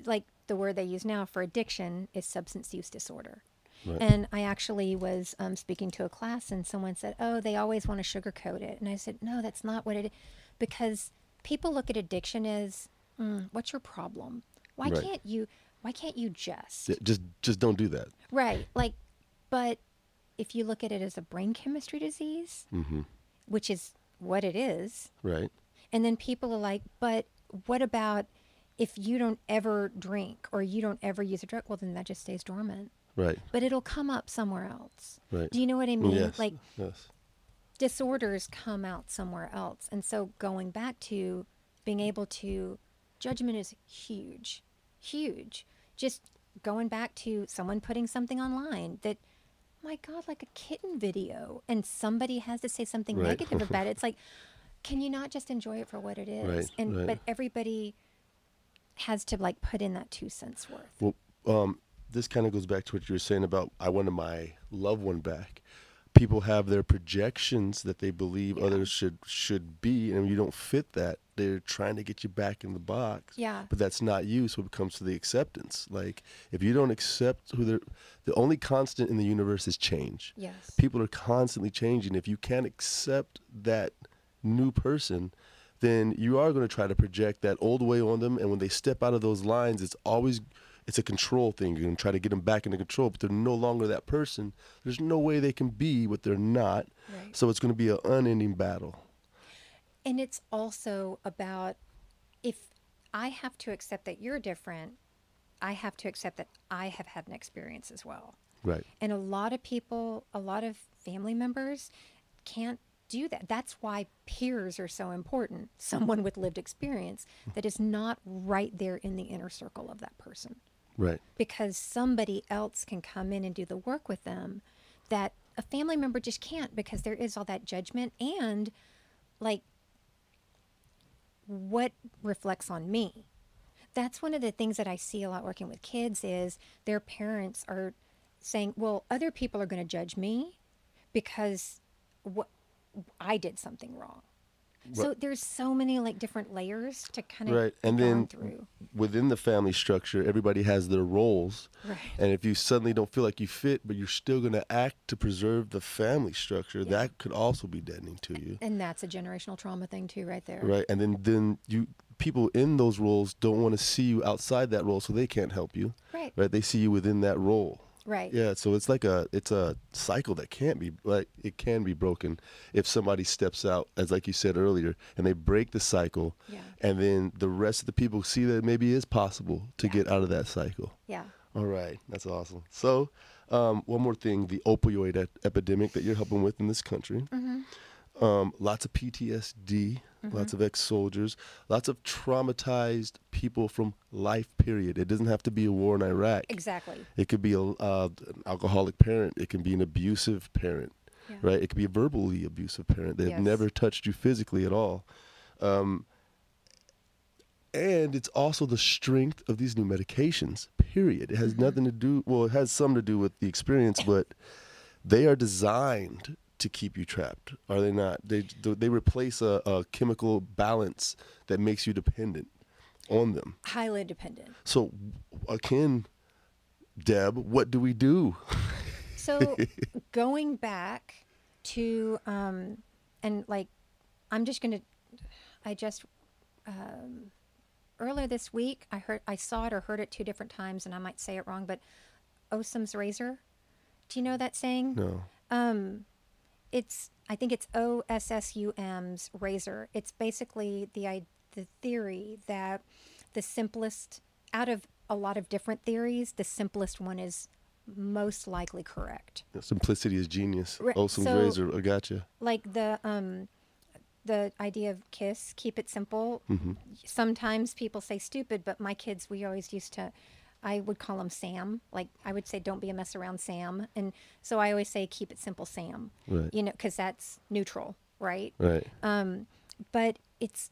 like the word they use now for addiction is substance use disorder. Right. And I actually was um, speaking to a class, and someone said, "Oh, they always want to sugarcoat it," and I said, "No, that's not what it is," because people look at addiction as, mm, "What's your problem? Why Right. can't you? Why can't you just?" Yeah, just just don't do that. Right. Like, but if you look at it as a brain chemistry disease, Mm-hmm. which is what it is, Right, and then people are like, but what about if you don't ever drink or you don't ever use a drug? Well, then that just stays dormant. right, But it'll come up somewhere else. right. Do you know what I mean? yes, Like yes, disorders come out somewhere else. And so going back to being able to, judgment is huge, huge. Just going back to someone putting something online that, my God, like a kitten video, and somebody has to say something Right. negative about it. It's like, can you not just enjoy it for what it is? Right, and right. but everybody has to like put in that two cents worth. Well, um, this kind of goes back to what you were saying about I wanted my loved one back. People have their projections that they believe Yeah. others should should be, and you don't fit that, they're trying to get you back in the box. Yeah. But that's not you. So it comes to the acceptance. Like if you don't accept who they're, the only constant in the universe is change. Yes. People are constantly changing. If you can't accept that new person, then you are going to try to project that old way on them. And when they step out of those lines, it's always it's a control thing. You're going to try to get them back into control, but they're no longer that person. There's no way they can be what they're not. Right. So it's going to be an unending battle. And it's also about if I have to accept that you're different, I have to accept that I have had an experience as well. Right. And a lot of people, a lot of family members can't do that. That's why peers are so important. Someone with lived experience that is not right there in the inner circle of that person Right. because somebody else can come in and do the work with them that a family member just can't because there is all that judgment and like what reflects on me that's one of the things that i see a lot working with kids is their parents are saying well other people are going to judge me because what i did something wrong so there's so many like different layers to kind of Right. And then through within the family structure, everybody has their roles. Right. And if you suddenly don't feel like you fit, but you're still going to act to preserve the family structure, that could also be deadening to you. and that's a generational trauma thing too right there Right. And then, then you people in those roles don't want to see you outside that role, so they can't help you. Right. Right. They see you within that role. Right. Yeah, so it's like a it's a cycle that can't be like it can be broken if somebody steps out, as like you said earlier, and they break the cycle, Yeah. and then the rest of the people see that it maybe is possible to get out of that cycle. Yeah. All right, that's awesome. So, um, one more thing: the opioid epidemic that you're helping with in this country. Um, lots of PTSD, lots of ex-soldiers, lots of traumatized people from life. Period. It doesn't have to be a war in Iraq. Exactly. It could be a, uh, an alcoholic parent. It can be an abusive parent, Yeah. right? It could be a verbally abusive parent. They've Yes. never touched you physically at all. Um, and it's also the strength of these new medications, period. It has Mm-hmm. nothing to do, well, it has some to do with the experience, but they are designed to keep you trapped, are they not? They, they replace a, a chemical balance that makes you dependent on them. Highly dependent. So, again, Deb, what do we do? So going back to um, and like I'm just gonna I just um, earlier this week I heard I saw it or heard it two different times and I might say it wrong, but Osam's razor Do you know that saying? No. Um, it's I think it's OSSUM's razor. It's basically the i- the theory that the simplest out of a lot of different theories, the simplest one is most likely correct. Simplicity is genius. Right, Olson's so- razor. I gotcha. Like the um the idea of kiss, keep it simple. Mm-hmm. Sometimes people say stupid, but my kids we always used to I would call him Sam. Like I would say don't be a mess around Sam. And so I always say keep it simple Sam. Right. You know, cuz that's neutral, right? Right. Um, but it's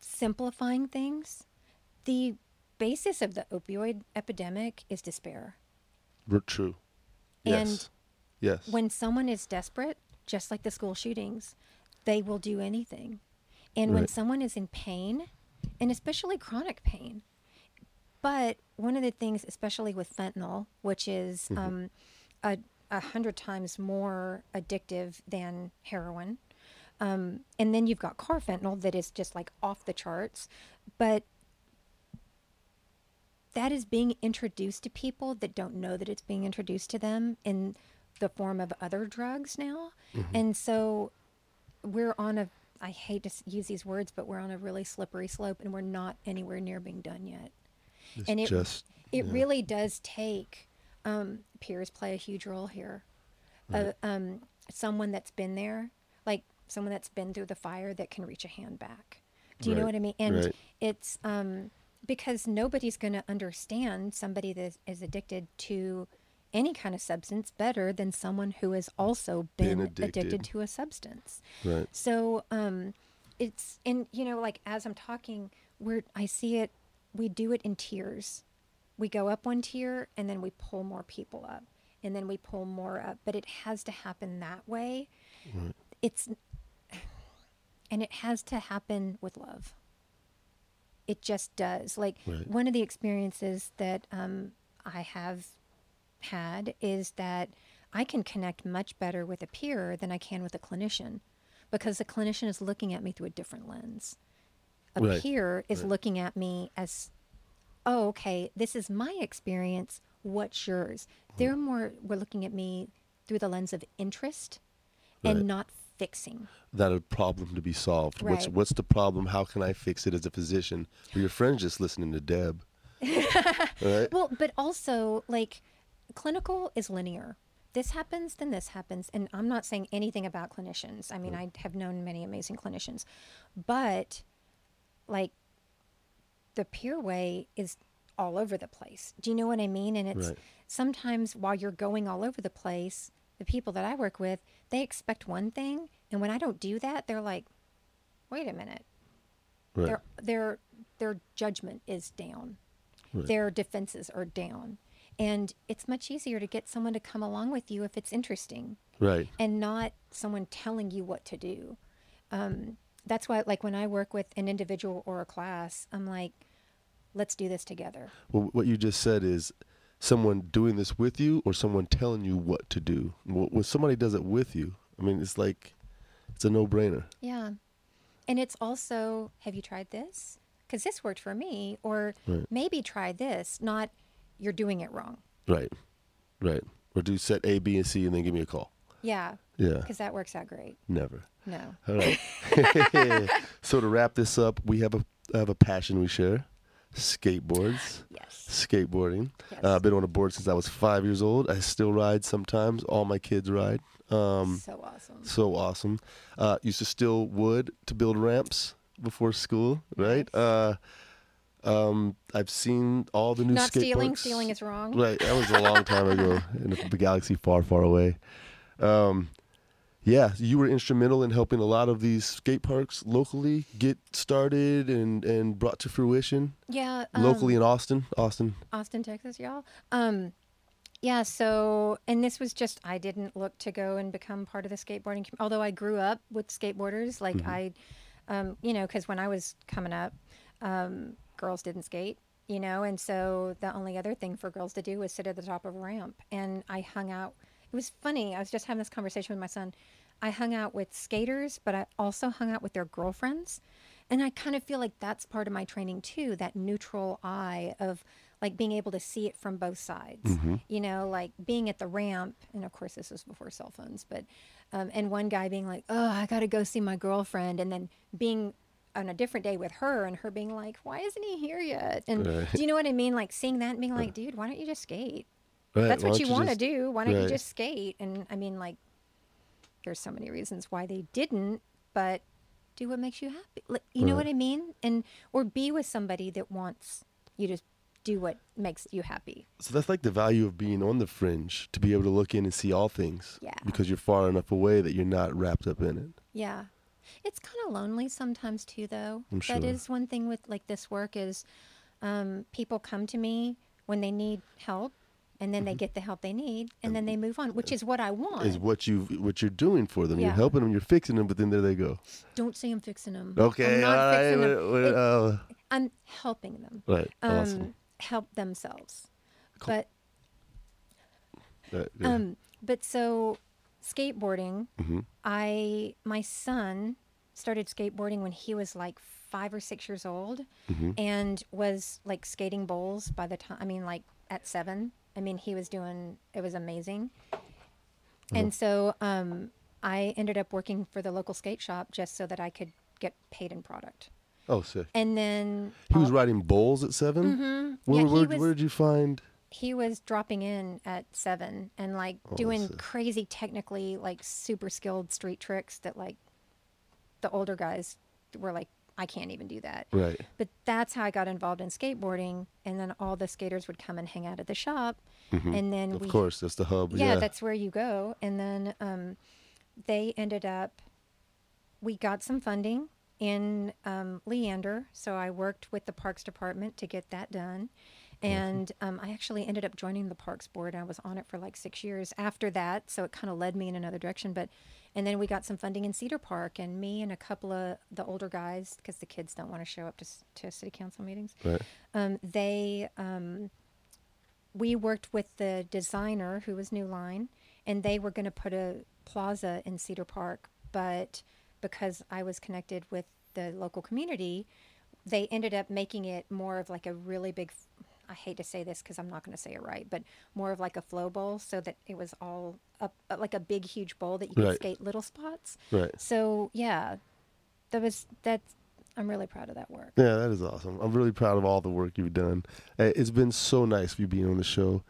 simplifying things. The basis of the opioid epidemic is despair. R- true. And Yes. yes. When someone is desperate, just like the school shootings, they will do anything. And when someone is in pain, and especially chronic pain, but one of the things, especially with fentanyl, which is Mm-hmm. um, a, a hundred times more addictive than heroin, um, and then you've got carfentanil that is just like off the charts, but that is being introduced to people that don't know that it's being introduced to them in the form of other drugs now. And so we're on a, I hate to use these words, but we're on a really slippery slope and we're not anywhere near being done yet. It's and it, just it yeah. really does take, um, peers play a huge role here. Uh, um, someone that's been there, like someone that's been through the fire that can reach a hand back. Do you know what I mean? And right. it's um, because nobody's going to understand somebody that is addicted to any kind of substance better than someone who has also Been been, addicted. addicted. to a substance. Right. So um, it's and you know like as I'm talking, we're I see it. We do it in tiers. We go up one tier and then we pull more people up, and then we pull more up. But it has to happen that way. It's and it has to happen with love. It just does. Like Right. one of the experiences that um, I have had is that I can connect much better with a peer than I can with a clinician because the clinician is looking at me through a different lens. A Right, peer is right. looking at me as, oh, okay, this is my experience. What's yours? Hmm. They're more, we're looking at me through the lens of interest Right. and not fixing. That a problem to be solved. What's what's the problem? How can I fix it as a physician? Or your friend's just listening to Deb. right? Well, but also like clinical is linear. This happens, then this happens. And I'm not saying anything about clinicians. I mean, hmm. I have known many amazing clinicians. But like the peer way is all over the place. Do you know what I mean? And it's Right. sometimes while you're going all over the place, the people that I work with, they expect one thing. And when I don't do that, they're like, wait a minute. Right. Their their their judgment is down. Right. Their defenses are down. And it's much easier to get someone to come along with you if it's interesting Right. and not someone telling you what to do. Um, that's why, like, when I work with an individual or a class, I'm like, let's do this together. Well, what you just said is someone doing this with you or someone telling you what to do. Wh- When somebody does it with you, I mean, it's like it's a no-brainer. Yeah. And it's also, have you tried this? Because this worked for me. Or Right. maybe try this, not you're doing it wrong. Right. Right. Or do set A, B, and C, and then give me a call. Yeah. Yeah. Because that works out great. Never. No. All right. so to wrap this up, we have a have a passion we share: skateboards, Yes. skateboarding. Yes. Uh, I've been on a board since I was five years old. I still ride sometimes. All my kids ride. Um, so awesome. so awesome. Uh, used to steal wood to build ramps before school. Right. Nice. Uh, um, I've seen all the new Not skate stealing. parks. Stealing is wrong. Right, that was a long time ago in a galaxy far, far away. Um, yeah, you were instrumental in helping a lot of these skate parks locally get started and, and brought to fruition. Yeah. um, locally in Austin, Austin. Austin, Texas, y'all. Um, yeah. So, and this was just I didn't look to go and become part of the skateboarding. com- Although I grew up with skateboarders, like I, um, you know, because when I was coming up, um, girls didn't skate, you know, and so the only other thing for girls to do was sit at the top of a ramp, and I hung out. It was funny. I was just having this conversation with my son. I hung out with skaters, but I also hung out with their girlfriends. And I kind of feel like that's part of my training too, that neutral eye of like being able to see it from both sides. Mm-hmm. You know, like being at the ramp, and of course this was before cell phones, but um, and one guy being like, "Oh, I got to go see my girlfriend," and then being on a different day with her, and her being like, "Why isn't he here yet?" And Right. do you know what I mean? Like seeing that and being like, "Dude, why don't you just skate? Right, That's what you want to do. Why don't you just skate?" And I mean, like, there's so many reasons why they didn't, but do what makes you happy. Like, you know what I mean? And or be with somebody that wants you to do what makes you happy. So that's like the value of being on the fringe to be able to look in and see all things. Yeah. Because you're far enough away that you're not wrapped up in it. Yeah. It's kind of lonely sometimes too though. I'm sure. is one thing with like this work is um, people come to me when they need help and then they get the help they need and then they move on, which is what I want. Mm-hmm. Is what you what you're doing for them. You're helping them. You're fixing them. But then there they go. Don't say I'm fixing them. Okay. I'm not right. fixing them. wait, It- uh, I'm helping them. right. Um, awesome. help themselves. Cool. But Right, yeah. Um, but so skateboarding, Mhm. I my son started skateboarding when he was like five or six years old, Mm-hmm. and was like skating bowls by the time. I mean, like at seven. I mean, he was doing. It was amazing. And so um, I ended up working for the local skate shop just so that I could get paid in product. oh, sick. And then He was riding bowls at 7 Mhm. Where, Yeah, where, was- where did you find? he was dropping in at seven and like Oh, doing crazy technically like super skilled street tricks that like the older guys were like i can't even do that Right. but that's how i got involved in skateboarding and then all the skaters would come and hang out at the shop and then Mm-hmm. Of we course, that's the hub. yeah, Yeah. that's where you go. And then um, they ended up, we got some funding in um, Leander. So I worked with the Parks Department to get that done. And um, I actually ended up joining the Parks Board. I was on it for like six years after that. So it kind of led me in another direction. But, and then we got some funding in Cedar Park, and me and a couple of the older guys, because the kids don't want to show up to, to city council meetings right. um, they um, we worked with the designer who was New Line, and they were going to put a plaza in Cedar Park, but because I was connected with the local community, they ended up making it more of like a really big. I hate to say this because I'm not going to say it right, but more of like a flow bowl, so that it was all up like a big, huge bowl that you could Right. skate little spots. Right. So yeah, that was that's. I'm really proud of that work. Yeah, that is awesome. I'm really proud of all the work you've done. Uh, It's been so nice for you being on the show.